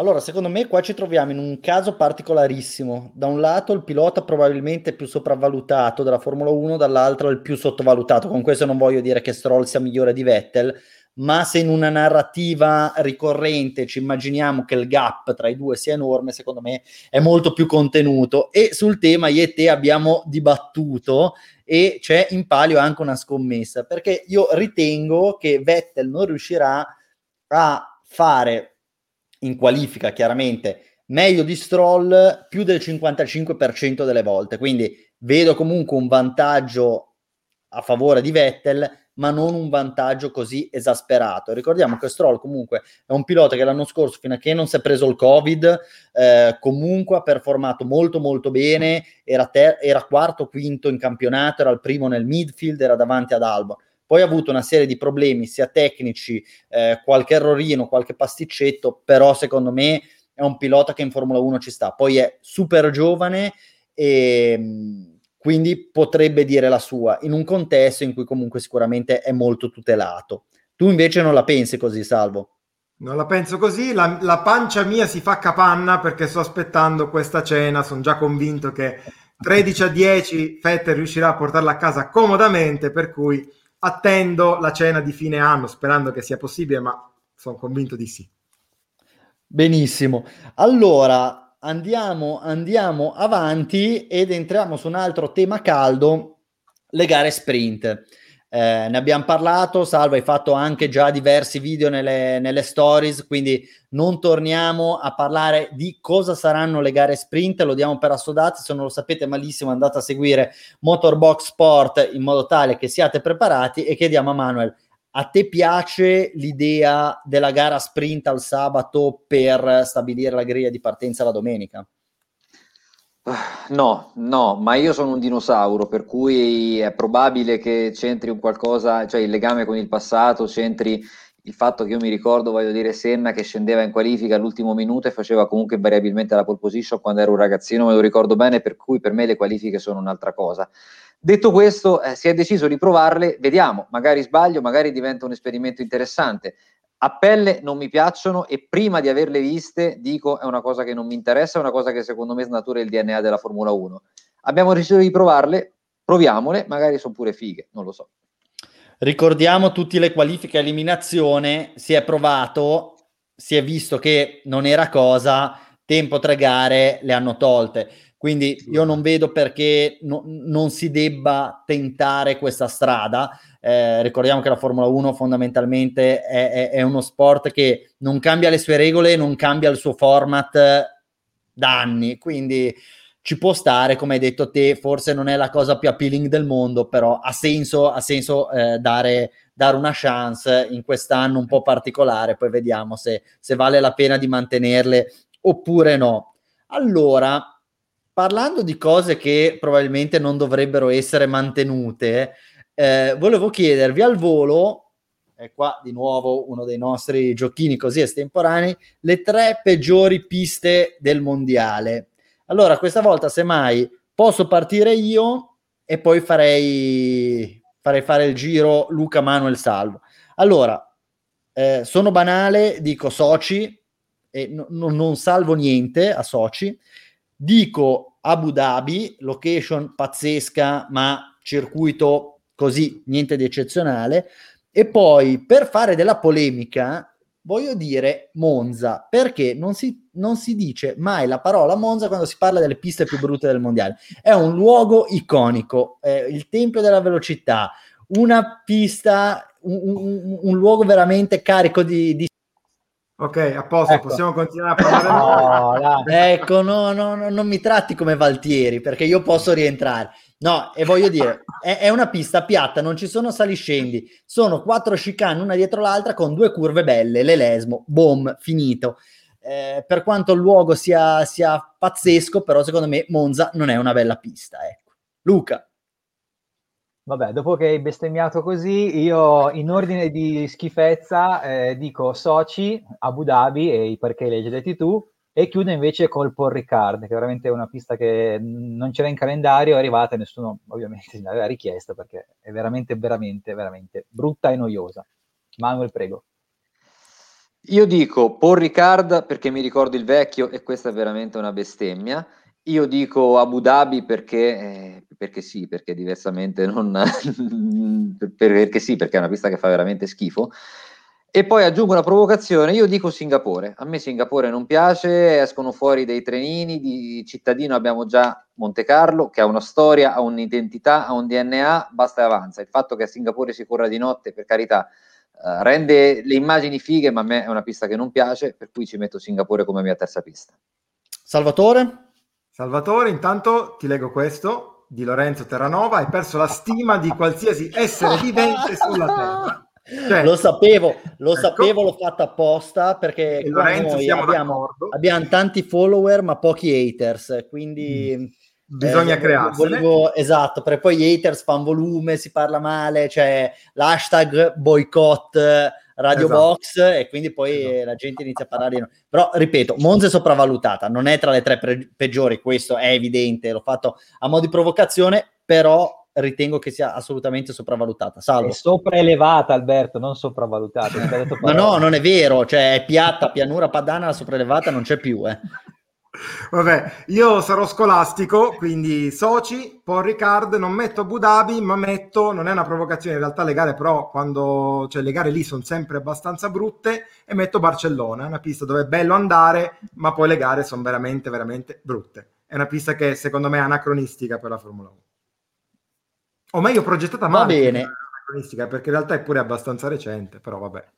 Allora, secondo me qua ci troviamo in un caso particolarissimo. Da un lato il pilota probabilmente più sopravvalutato della Formula 1, dall'altro il più sottovalutato. Con questo non voglio dire che Stroll sia migliore di Vettel, ma se in una narrativa ricorrente ci immaginiamo che il gap tra i due sia enorme, secondo me è molto più contenuto. E sul tema io e te abbiamo dibattuto e c'è in palio anche una scommessa, perché io ritengo che Vettel non riuscirà a fare in qualifica chiaramente meglio di Stroll più del 55% delle volte, quindi vedo comunque un vantaggio a favore di Vettel, ma non un vantaggio così esasperato. Ricordiamo che Stroll comunque è un pilota che l'anno scorso, fino a che non si è preso il Covid, eh, comunque ha performato molto molto bene, era, ter- era quarto, quinto in campionato, era il primo nel midfield, era davanti ad Albon poi ha avuto una serie di problemi sia tecnici, eh, qualche errorino, qualche pasticcetto, però secondo me è un pilota che in Formula 1 ci sta. Poi è super giovane e mm, quindi potrebbe dire la sua in un contesto in cui comunque sicuramente è molto tutelato. Tu invece non la pensi così, Salvo? Non la penso così, la, la pancia mia si fa capanna perché sto aspettando questa cena, sono già convinto che 13 a 10 Fetter riuscirà a portarla a casa comodamente, per cui attendo la cena di fine anno sperando che sia possibile, ma sono convinto di sì. Benissimo. Allora andiamo, andiamo avanti ed entriamo su un altro tema caldo, le gare sprint. Eh, ne abbiamo parlato, Salvo, hai fatto anche già diversi video nelle, nelle, stories, quindi non torniamo a parlare di cosa saranno le gare sprint, lo diamo per assodati, se non lo sapete malissimo andate a seguire Motorbox Sport in modo tale che siate preparati e chiediamo a Manuel a te piace l'idea della gara sprint al sabato per stabilire la griglia di partenza la domenica? No, no, ma io sono un dinosauro, per cui è probabile che c'entri un qualcosa, cioè il legame con il passato, c'entri il fatto che io mi ricordo, voglio dire, Senna che scendeva in qualifica all'ultimo minuto e faceva comunque invariabilmente la pole position quando ero un ragazzino, me lo ricordo bene, per cui per me le qualifiche sono un'altra cosa. Detto questo, eh, si è deciso di provarle, vediamo, magari sbaglio, magari diventa un esperimento interessante. A pelle non mi piacciono e prima di averle viste dico è una cosa che non mi interessa, è una cosa che secondo me snatura il DNA della Formula 1. Abbiamo deciso di provarle, proviamole, magari sono pure fighe, non lo so. Ricordiamo tutte le qualifiche a eliminazione, si è provato, si è visto che non era cosa, tempo tre gare le hanno tolte. Quindi io non vedo perché no, non si debba tentare questa strada. Eh, ricordiamo che la Formula 1 fondamentalmente è, è, è, uno sport che non cambia le sue regole, non cambia il suo format da anni. Quindi ci può stare, come hai detto te, forse non è la cosa più appealing del mondo, però ha senso, ha senso eh, dare, dare, una chance in quest'anno un po' particolare, poi vediamo se, se vale la pena di mantenerle oppure no. Allora, parlando di cose che probabilmente non dovrebbero essere mantenute, eh, volevo chiedervi al volo, e qua di nuovo uno dei nostri giochini così estemporanei, le tre peggiori piste del mondiale. Allora, questa volta, semmai, posso partire io e poi farei, farei fare il giro Luca Manuel Salvo. Allora, eh, sono banale, dico Soci, e no, no, non salvo niente a Soci. Dico Abu Dhabi, location pazzesca, ma circuito così, niente di eccezionale. E poi, per fare della polemica, voglio dire Monza, perché non si, non si dice mai la parola Monza quando si parla delle piste più brutte del mondiale. È un luogo iconico, è il tempio della velocità, una pista, un, un, un luogo veramente carico di, di Ok, a posto, ecco. possiamo continuare a parlare. no, ecco, no, no, no, non mi tratti come Valtieri perché io posso rientrare. No, e voglio dire, è, è, una pista piatta, non ci sono saliscendi, sono quattro chicane una dietro l'altra con due curve belle, l'elesmo, boom, finito. Eh, per quanto il luogo sia, sia, pazzesco, però secondo me Monza non è una bella pista. Ecco. Luca. Vabbè, dopo che hai bestemmiato così, io in ordine di schifezza eh, dico Sochi, Abu Dhabi e i perché li hai già detti tu, e chiude invece col Paul Ricard, che è veramente una pista che non c'era in calendario, è arrivata e nessuno ovviamente ne aveva richiesto perché è veramente, veramente, veramente brutta e noiosa. Manuel, prego. Io dico Paul Ricard perché mi ricordo il vecchio e questa è veramente una bestemmia. Io dico Abu Dhabi perché, eh, perché sì, perché diversamente non... perché sì, perché è una pista che fa veramente schifo. E poi aggiungo una provocazione, io dico Singapore, a me Singapore non piace, escono fuori dei trenini, di cittadino abbiamo già Monte Carlo che ha una storia, ha un'identità, ha un DNA, basta e avanza. Il fatto che a Singapore si corra di notte, per carità, uh, rende le immagini fighe, ma a me è una pista che non piace, per cui ci metto Singapore come mia terza pista. Salvatore? Salvatore, intanto ti leggo questo di Lorenzo Terranova, hai perso la stima di qualsiasi essere vivente sulla Terra. Cioè, lo sapevo, lo ecco, sapevo, l'ho fatto apposta perché noi abbiamo, abbiamo, tanti follower ma pochi haters, quindi mm. bisogna eh, creare. Esatto, perché poi gli haters fanno volume, si parla male, c'è l'hashtag boycott Radio esatto. Box e quindi poi esatto. la gente inizia a parlare di noi. Però ripeto, Monza è sopravvalutata, non è tra le tre pre- peggiori, questo è evidente, l'ho fatto a mo' di provocazione, però ritengo che sia assolutamente sopravvalutata. Salvo. È sopraelevata, Alberto, non sopravvalutata. Ma no, non è vero, cioè è piatta, pianura padana, la sopraelevata non c'è più. Eh. Vabbè, io sarò scolastico, quindi soci, poi Ricard, non metto Abu Dhabi, ma metto, non è una provocazione, in realtà le gare però, quando, cioè le gare lì sono sempre abbastanza brutte, e metto Barcellona, è una pista dove è bello andare, ma poi le gare sono veramente, veramente brutte. È una pista che secondo me è anacronistica per la Formula 1. O meglio, progettata male. Va bene. Perché in realtà è pure abbastanza recente, però vabbè.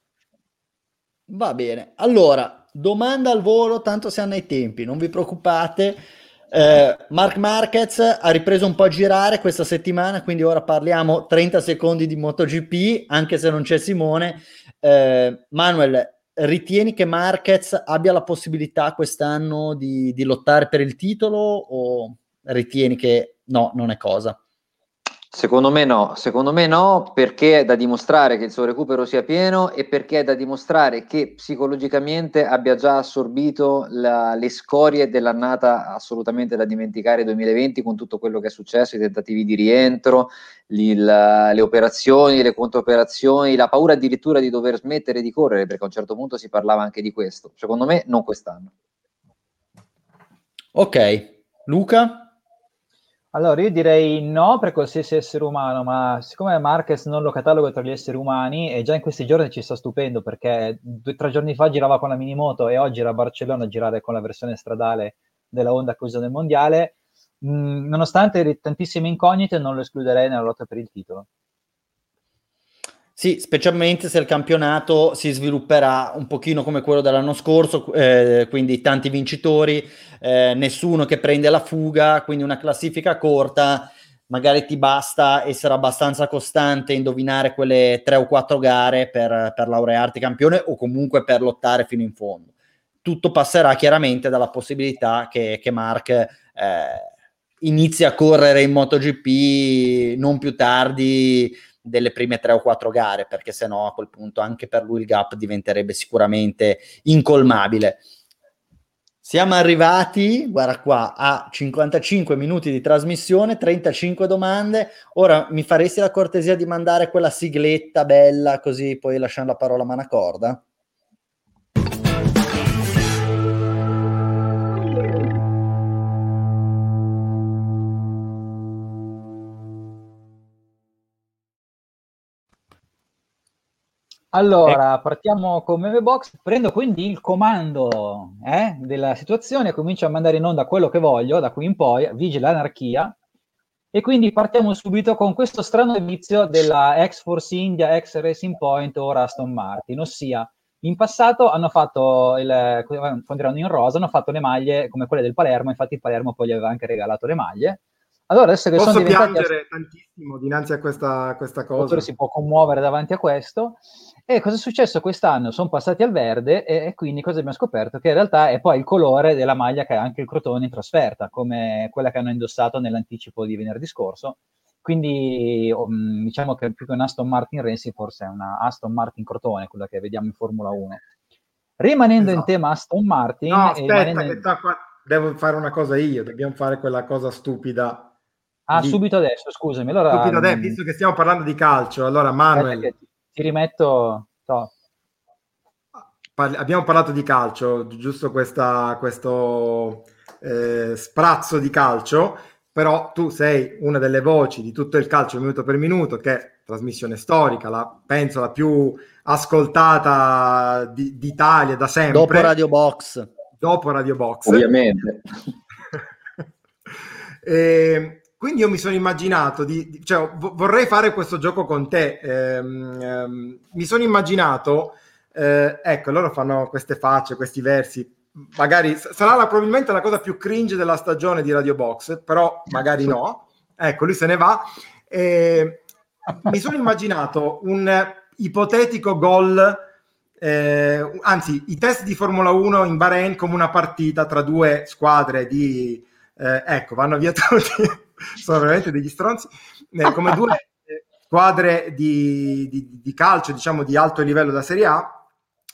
Va bene. Allora, domanda al volo, tanto si hanno i tempi, non vi preoccupate. Eh, Mark Marquez ha ripreso un po' a girare questa settimana, quindi ora parliamo 30 secondi di MotoGP, anche se non c'è Simone. Eh, Manuel, ritieni che Marquez abbia la possibilità quest'anno di, di lottare per il titolo o ritieni che no, non è cosa? Secondo me no, secondo me no, perché è da dimostrare che il suo recupero sia pieno e perché è da dimostrare che psicologicamente abbia già assorbito la, le scorie dell'annata assolutamente da dimenticare 2020 con tutto quello che è successo, i tentativi di rientro, il, le operazioni, le controoperazioni, la paura addirittura di dover smettere di correre, perché a un certo punto si parlava anche di questo. Secondo me non quest'anno. Ok, Luca? Allora, io direi no per qualsiasi essere umano, ma siccome Marquez non lo catalogo tra gli esseri umani e già in questi giorni ci sta stupendo perché due tre giorni fa girava con la minimoto e oggi era a Barcellona a girare con la versione stradale della Honda che usa nel mondiale, mh, mm, nonostante tantissime incognite non lo escluderei nella lotta per il titolo. Sì, specialmente se il campionato si svilupperà un pochino come quello dell'anno scorso, eh, quindi tanti vincitori, eh, nessuno che prende la fuga, quindi una classifica corta, magari ti basta essere abbastanza costante, indovinare quelle tre o quattro gare per, per laurearti campione o comunque per lottare fino in fondo. Tutto passerà chiaramente dalla possibilità che, che Mark eh, inizi a correre in MotoGP non più tardi delle prime tre o quattro gare, perché sennò a quel punto anche per lui il gap diventerebbe sicuramente incolmabile. Siamo arrivati, guarda qua, a 55 minuti di trasmissione, 35 domande. Ora mi faresti la cortesia di mandare quella sigletta bella, così poi lasciamo la parola a Manacorda? Allora, partiamo con Meme Box, prendo quindi il comando eh, della situazione. Comincio a mandare in onda quello che voglio, da qui in poi, vige l'anarchia, e quindi partiamo subito con questo strano inizio della ex-Force India, ex-Racing Point, ora Aston Martin, ossia in passato hanno fatto, il, quando erano in rosa, hanno fatto le maglie come quelle del Palermo, infatti il Palermo poi gli aveva anche regalato le maglie, allora, adesso che Posso sono piangere tantissimo dinanzi a questa, questa cosa. si può commuovere davanti a questo. E cosa è successo quest'anno? Sono passati al verde e, e, quindi cosa abbiamo scoperto? Che in realtà è poi il colore della maglia che ha anche il Crotone in trasferta, come quella che hanno indossato nell'anticipo di venerdì scorso. Quindi um, diciamo che più che un Aston Martin Racing forse è una Aston Martin Crotone, quella che vediamo in Formula 1. Rimanendo esatto. in tema Aston Martin... No, aspetta, che in... qua, devo fare una cosa io, dobbiamo fare quella cosa stupida Ah, di... subito adesso, scusami. Allora, subito adesso, visto che stiamo parlando di calcio, allora Manuel... Ti, ti, rimetto... No. Parli, abbiamo parlato di calcio, giusto questa, questo eh, sprazzo di calcio, però tu sei una delle voci di tutto il calcio minuto per minuto, che è trasmissione storica, la, penso la più ascoltata di, d'Italia da sempre. Dopo Radio Box. Dopo Radio Box. Ovviamente. e, quindi io mi sono immaginato di, cioè, vorrei fare questo gioco con te. Ehm, ehm, mi sono immaginato, eh, ecco, loro fanno queste facce, questi versi. Magari sarà la, probabilmente la cosa più cringe della stagione di Radio Box, però magari no. Ecco, lui se ne va. E mi sono immaginato un ipotetico gol, eh, anzi, i test di Formula 1 in Bahrain come una partita tra due squadre di. Eh, ecco, vanno via tutti sono veramente degli stronzi, eh, come due squadre di, di, di, calcio, diciamo, di alto livello da Serie A,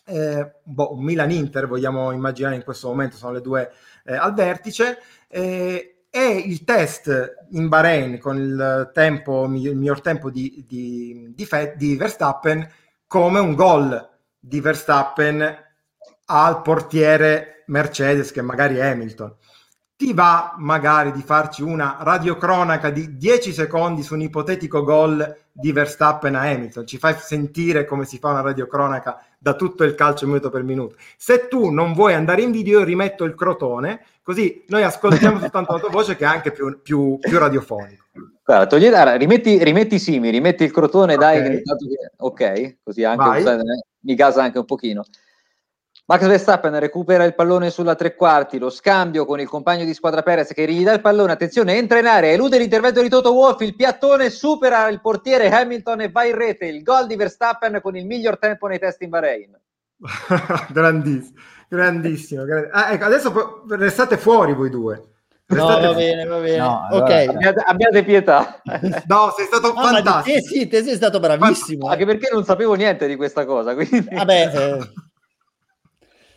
eh, boh, Milan-Inter, vogliamo immaginare in questo momento, sono le due eh, al vertice, eh, e il test in Bahrain con il, tempo, il miglior tempo di, di, di Verstappen come un gol di Verstappen al portiere Mercedes che magari è Hamilton ti va magari di farci una radiocronaca di 10 secondi su un ipotetico gol di Verstappen a Hamilton, ci fai sentire come si fa una radiocronaca da tutto il calcio minuto per minuto. Se tu non vuoi andare in video, io rimetto il crotone, così noi ascoltiamo soltanto la tua voce che è anche più, più, più radiofonico. Guarda, togli, rimetti, rimetti Simi, rimetti il crotone, okay. dai, ok, così anche, mi casa anche un pochino. Max Verstappen recupera il pallone sulla tre quarti, lo scambio con il compagno di squadra Perez che gli dà il pallone, attenzione, entra in area, elude l'intervento di Toto Wolff, il piattone supera il portiere Hamilton e va in rete, il gol di Verstappen con il miglior tempo nei test in Bahrain. grandissimo, grandissimo. Ah, ecco, adesso restate fuori voi due. No, va bene, va bene. No, ok. Allora, abbiate, abbiate, pietà. No, sei stato no, fantastico. Te sì, te sei stato bravissimo. Anche perché non sapevo niente di questa cosa. Quindi... Vabbè, eh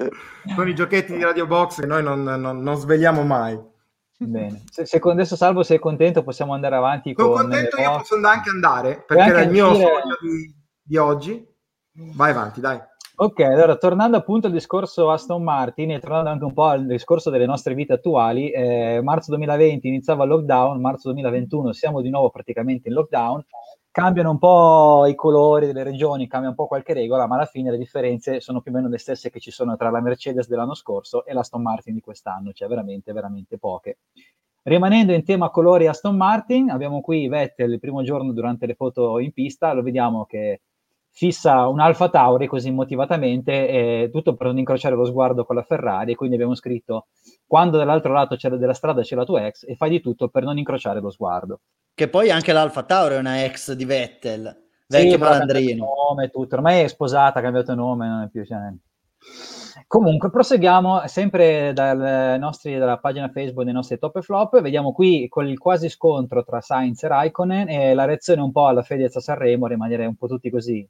con i giochetti di Radio Box che noi non, non, non svegliamo mai. Bene, se, se adesso Salvo sei contento possiamo andare avanti. Sono contento, io posso anche andare perché era il mio dire... sogno di, di oggi. Vai avanti, dai. Ok, allora tornando appunto al discorso Aston Martin e tornando anche un po' al discorso delle nostre vite attuali, eh, marzo 2020 iniziava il lockdown, marzo 2021 siamo di nuovo praticamente in lockdown cambiano un po' i colori delle regioni, cambia un po' qualche regola, ma alla fine le differenze sono più o meno le stesse che ci sono tra la Mercedes dell'anno scorso e la Aston Martin di quest'anno, cioè veramente, veramente poche. Rimanendo in tema colori Aston Martin, abbiamo qui Vettel il primo giorno durante le foto in pista, lo vediamo che fissa un Alfa Tauri così motivatamente, eh, tutto per non incrociare lo sguardo con la Ferrari, quindi abbiamo scritto quando dall'altro lato c'è della strada c'è la tua ex e fai di tutto per non incrociare lo sguardo. Che poi anche l'Alfa Tauri è una ex di Vettel, vecchio sì, malandrino. Nome, tutto. Ormai è sposata, ha cambiato nome, non è più... Cioè... Comunque, proseguiamo sempre dal nostri, dalla pagina Facebook dei nostri top e flop. Vediamo qui il quasi scontro tra Sainz e Raikkonen e la reazione un po' alla Fedez a Sanremo, rimanere un po' tutti così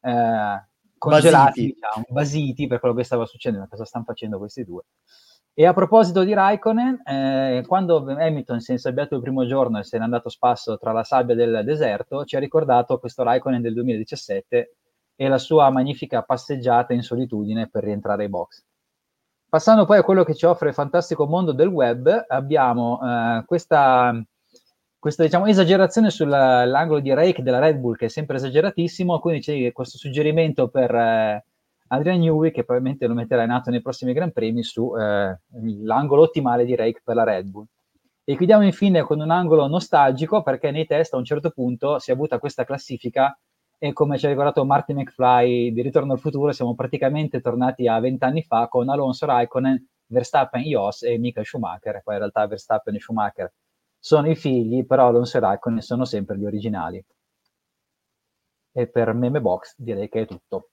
eh, congelati, basiti. Diciamo, basiti per quello che stava succedendo, cosa stanno facendo questi due. E a proposito di Raikkonen, eh, quando Hamilton si è insabbiato il primo giorno e se n'è andato spasso tra la sabbia del deserto, ci ha ricordato questo Raikkonen del 2017 e la sua magnifica passeggiata in solitudine per rientrare ai box. Passando poi a quello che ci offre il fantastico mondo del web, abbiamo eh, questa, questa diciamo, esagerazione sull'angolo di rake della Red Bull, che è sempre esageratissimo, quindi c'è questo suggerimento per... Eh, Adrian Newey che probabilmente lo metterà in atto nei prossimi Gran Premi sull'angolo eh, ottimale di Rake per la Red Bull. E chiudiamo infine con un angolo nostalgico perché nei test a un certo punto si è avuta questa classifica e come ci ha ricordato Martin McFly di Ritorno al futuro siamo praticamente tornati a vent'anni fa con Alonso Raikkonen, Verstappen, Ios e Michael Schumacher. Poi in realtà Verstappen e Schumacher sono i figli, però Alonso e Raikkonen sono sempre gli originali. E per Meme Box direi che è tutto.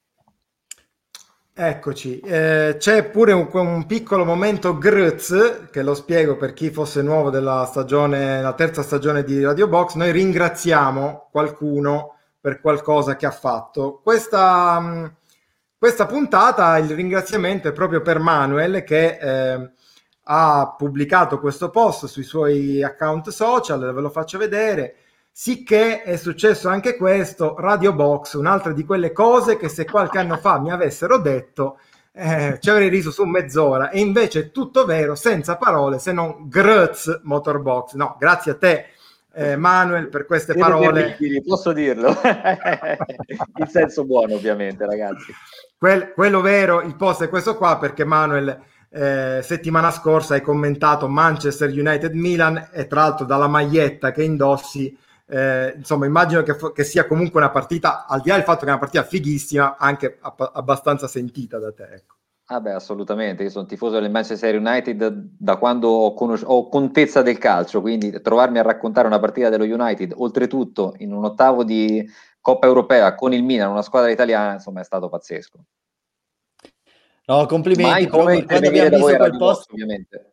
Eccoci, eh, c'è pure un, un, piccolo momento Gruz, che lo spiego per chi fosse nuovo della stagione, la terza stagione di Radio Box. Noi ringraziamo qualcuno per qualcosa che ha fatto. Questa, questa puntata, il ringraziamento è proprio per Manuel che eh, ha pubblicato questo post sui suoi account social, ve lo faccio vedere Sicché è successo anche questo, Radio Box, un'altra di quelle cose che se qualche anno fa mi avessero detto eh, ci avrei riso su mezz'ora e invece è tutto vero, senza parole se non Gruz Motorbox. No, grazie a te eh, Manuel per queste Devo parole. Dirli, posso dirlo, in senso buono ovviamente ragazzi. Quel, quello vero, il post è questo qua perché Manuel... Eh, settimana scorsa hai commentato Manchester United Milan e tra l'altro dalla maglietta che indossi eh, insomma, immagino che, che, sia comunque una partita, al di là del fatto che è una partita fighissima, anche app- abbastanza sentita da te. Ecco. Ah beh, assolutamente, io sono tifoso del Manchester United da quando ho, conos- ho, contezza del calcio, quindi trovarmi a raccontare una partita dello United, oltretutto in un ottavo di Coppa Europea con il Milan, una squadra italiana, insomma è stato pazzesco. No, complimenti, Mai come quando abbiamo visto quel post, ovviamente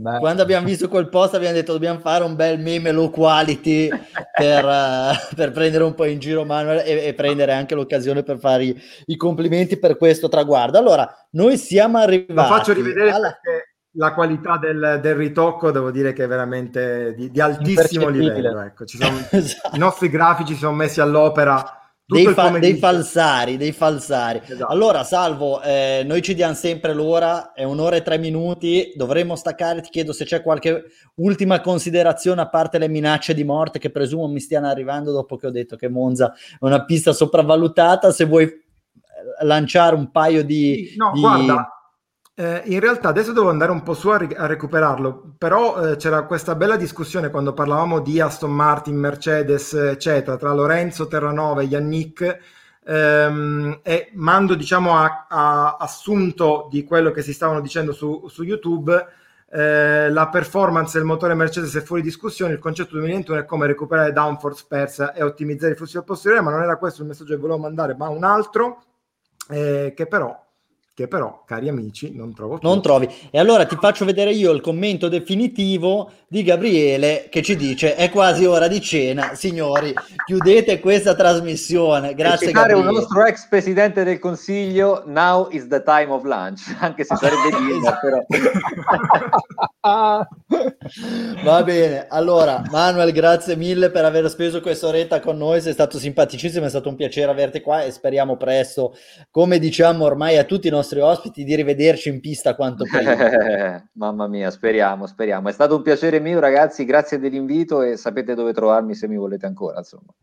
Beh. Quando abbiamo visto quel post abbiamo detto dobbiamo fare un bel meme low quality per, uh, per prendere un po' in giro Manuel e, e prendere anche l'occasione per fare i, i, complimenti per questo traguardo. Allora, noi siamo arrivati... Lo faccio rivedere alla... perché la qualità del, del, ritocco devo dire che è veramente di, di altissimo livello. Ecco. Sono, esatto. I nostri grafici si sono messi all'opera dei, fa- dei, falsari, dei falsari. Esatto. Allora, Salvo, eh, noi ci diamo sempre l'ora, è un'ora e tre minuti, dovremmo staccare, ti chiedo se c'è qualche ultima considerazione, a parte le minacce di morte che presumo mi stiano arrivando dopo che ho detto che Monza è una pista sopravvalutata, se vuoi eh, lanciare un paio di... No, di... guarda, eh, in realtà adesso devo andare un po' su a, ri- a recuperarlo, però eh, c'era questa bella discussione quando parlavamo di Aston Martin, Mercedes, eccetera, tra Lorenzo Terranova e Yannick, ehm, e mando diciamo a, a, assunto di quello che si stavano dicendo su, su YouTube eh, la performance del motore Mercedes è fuori discussione, il concetto 2021 è come recuperare downforce persa e ottimizzare i flussi al posteriore, ma non era questo il messaggio che volevo mandare, ma un altro eh, che però che però, cari amici, non trovo più. Non trovi. E allora ti faccio vedere io il commento definitivo di Gabriele che ci dice è quasi ora di cena, signori, chiudete questa trasmissione. Grazie Gabriele. un nostro ex presidente del Consiglio, now is the time of lunch, anche se sarebbe dinner, però. Va bene, allora Manuel, grazie mille per aver speso quest'oretta con noi, sei stato simpaticissimo, è stato un piacere averti qua e speriamo presto, come diciamo ormai a tutti i nostri nostri ospiti di rivederci in pista quanto prima. mamma mia, speriamo, speriamo. È stato un piacere mio, ragazzi. Grazie dell'invito e sapete dove trovarmi se mi volete ancora. Insomma.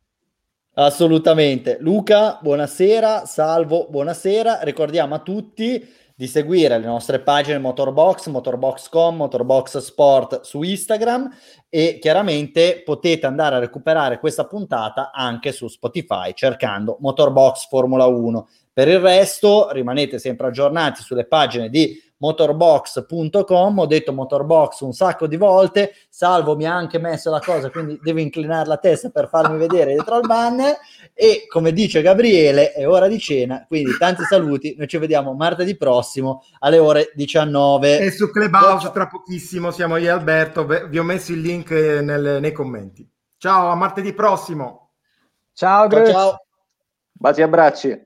Assolutamente. Luca, buonasera. Salvo, buonasera. Ricordiamo a tutti di seguire le nostre pagine Motorbox, Motorbox.com, Motorbox Sport su Instagram e chiaramente potete andare a recuperare questa puntata anche su Spotify cercando Motorbox Formula 1. Per il resto rimanete sempre aggiornati sulle pagine di motorbox.com, ho detto motorbox un sacco di volte, Salvo mi ha anche messo la cosa, quindi devo inclinare la testa per farmi vedere dietro al banner e come dice Gabriele è ora di cena, quindi tanti saluti, noi ci vediamo martedì prossimo alle ore 19. E su Clubhouse tra pochissimo siamo io e Alberto, vi ho messo il link nel, nei commenti. Ciao, a martedì prossimo. Ciao, ciao, ciao. Baci e abbracci.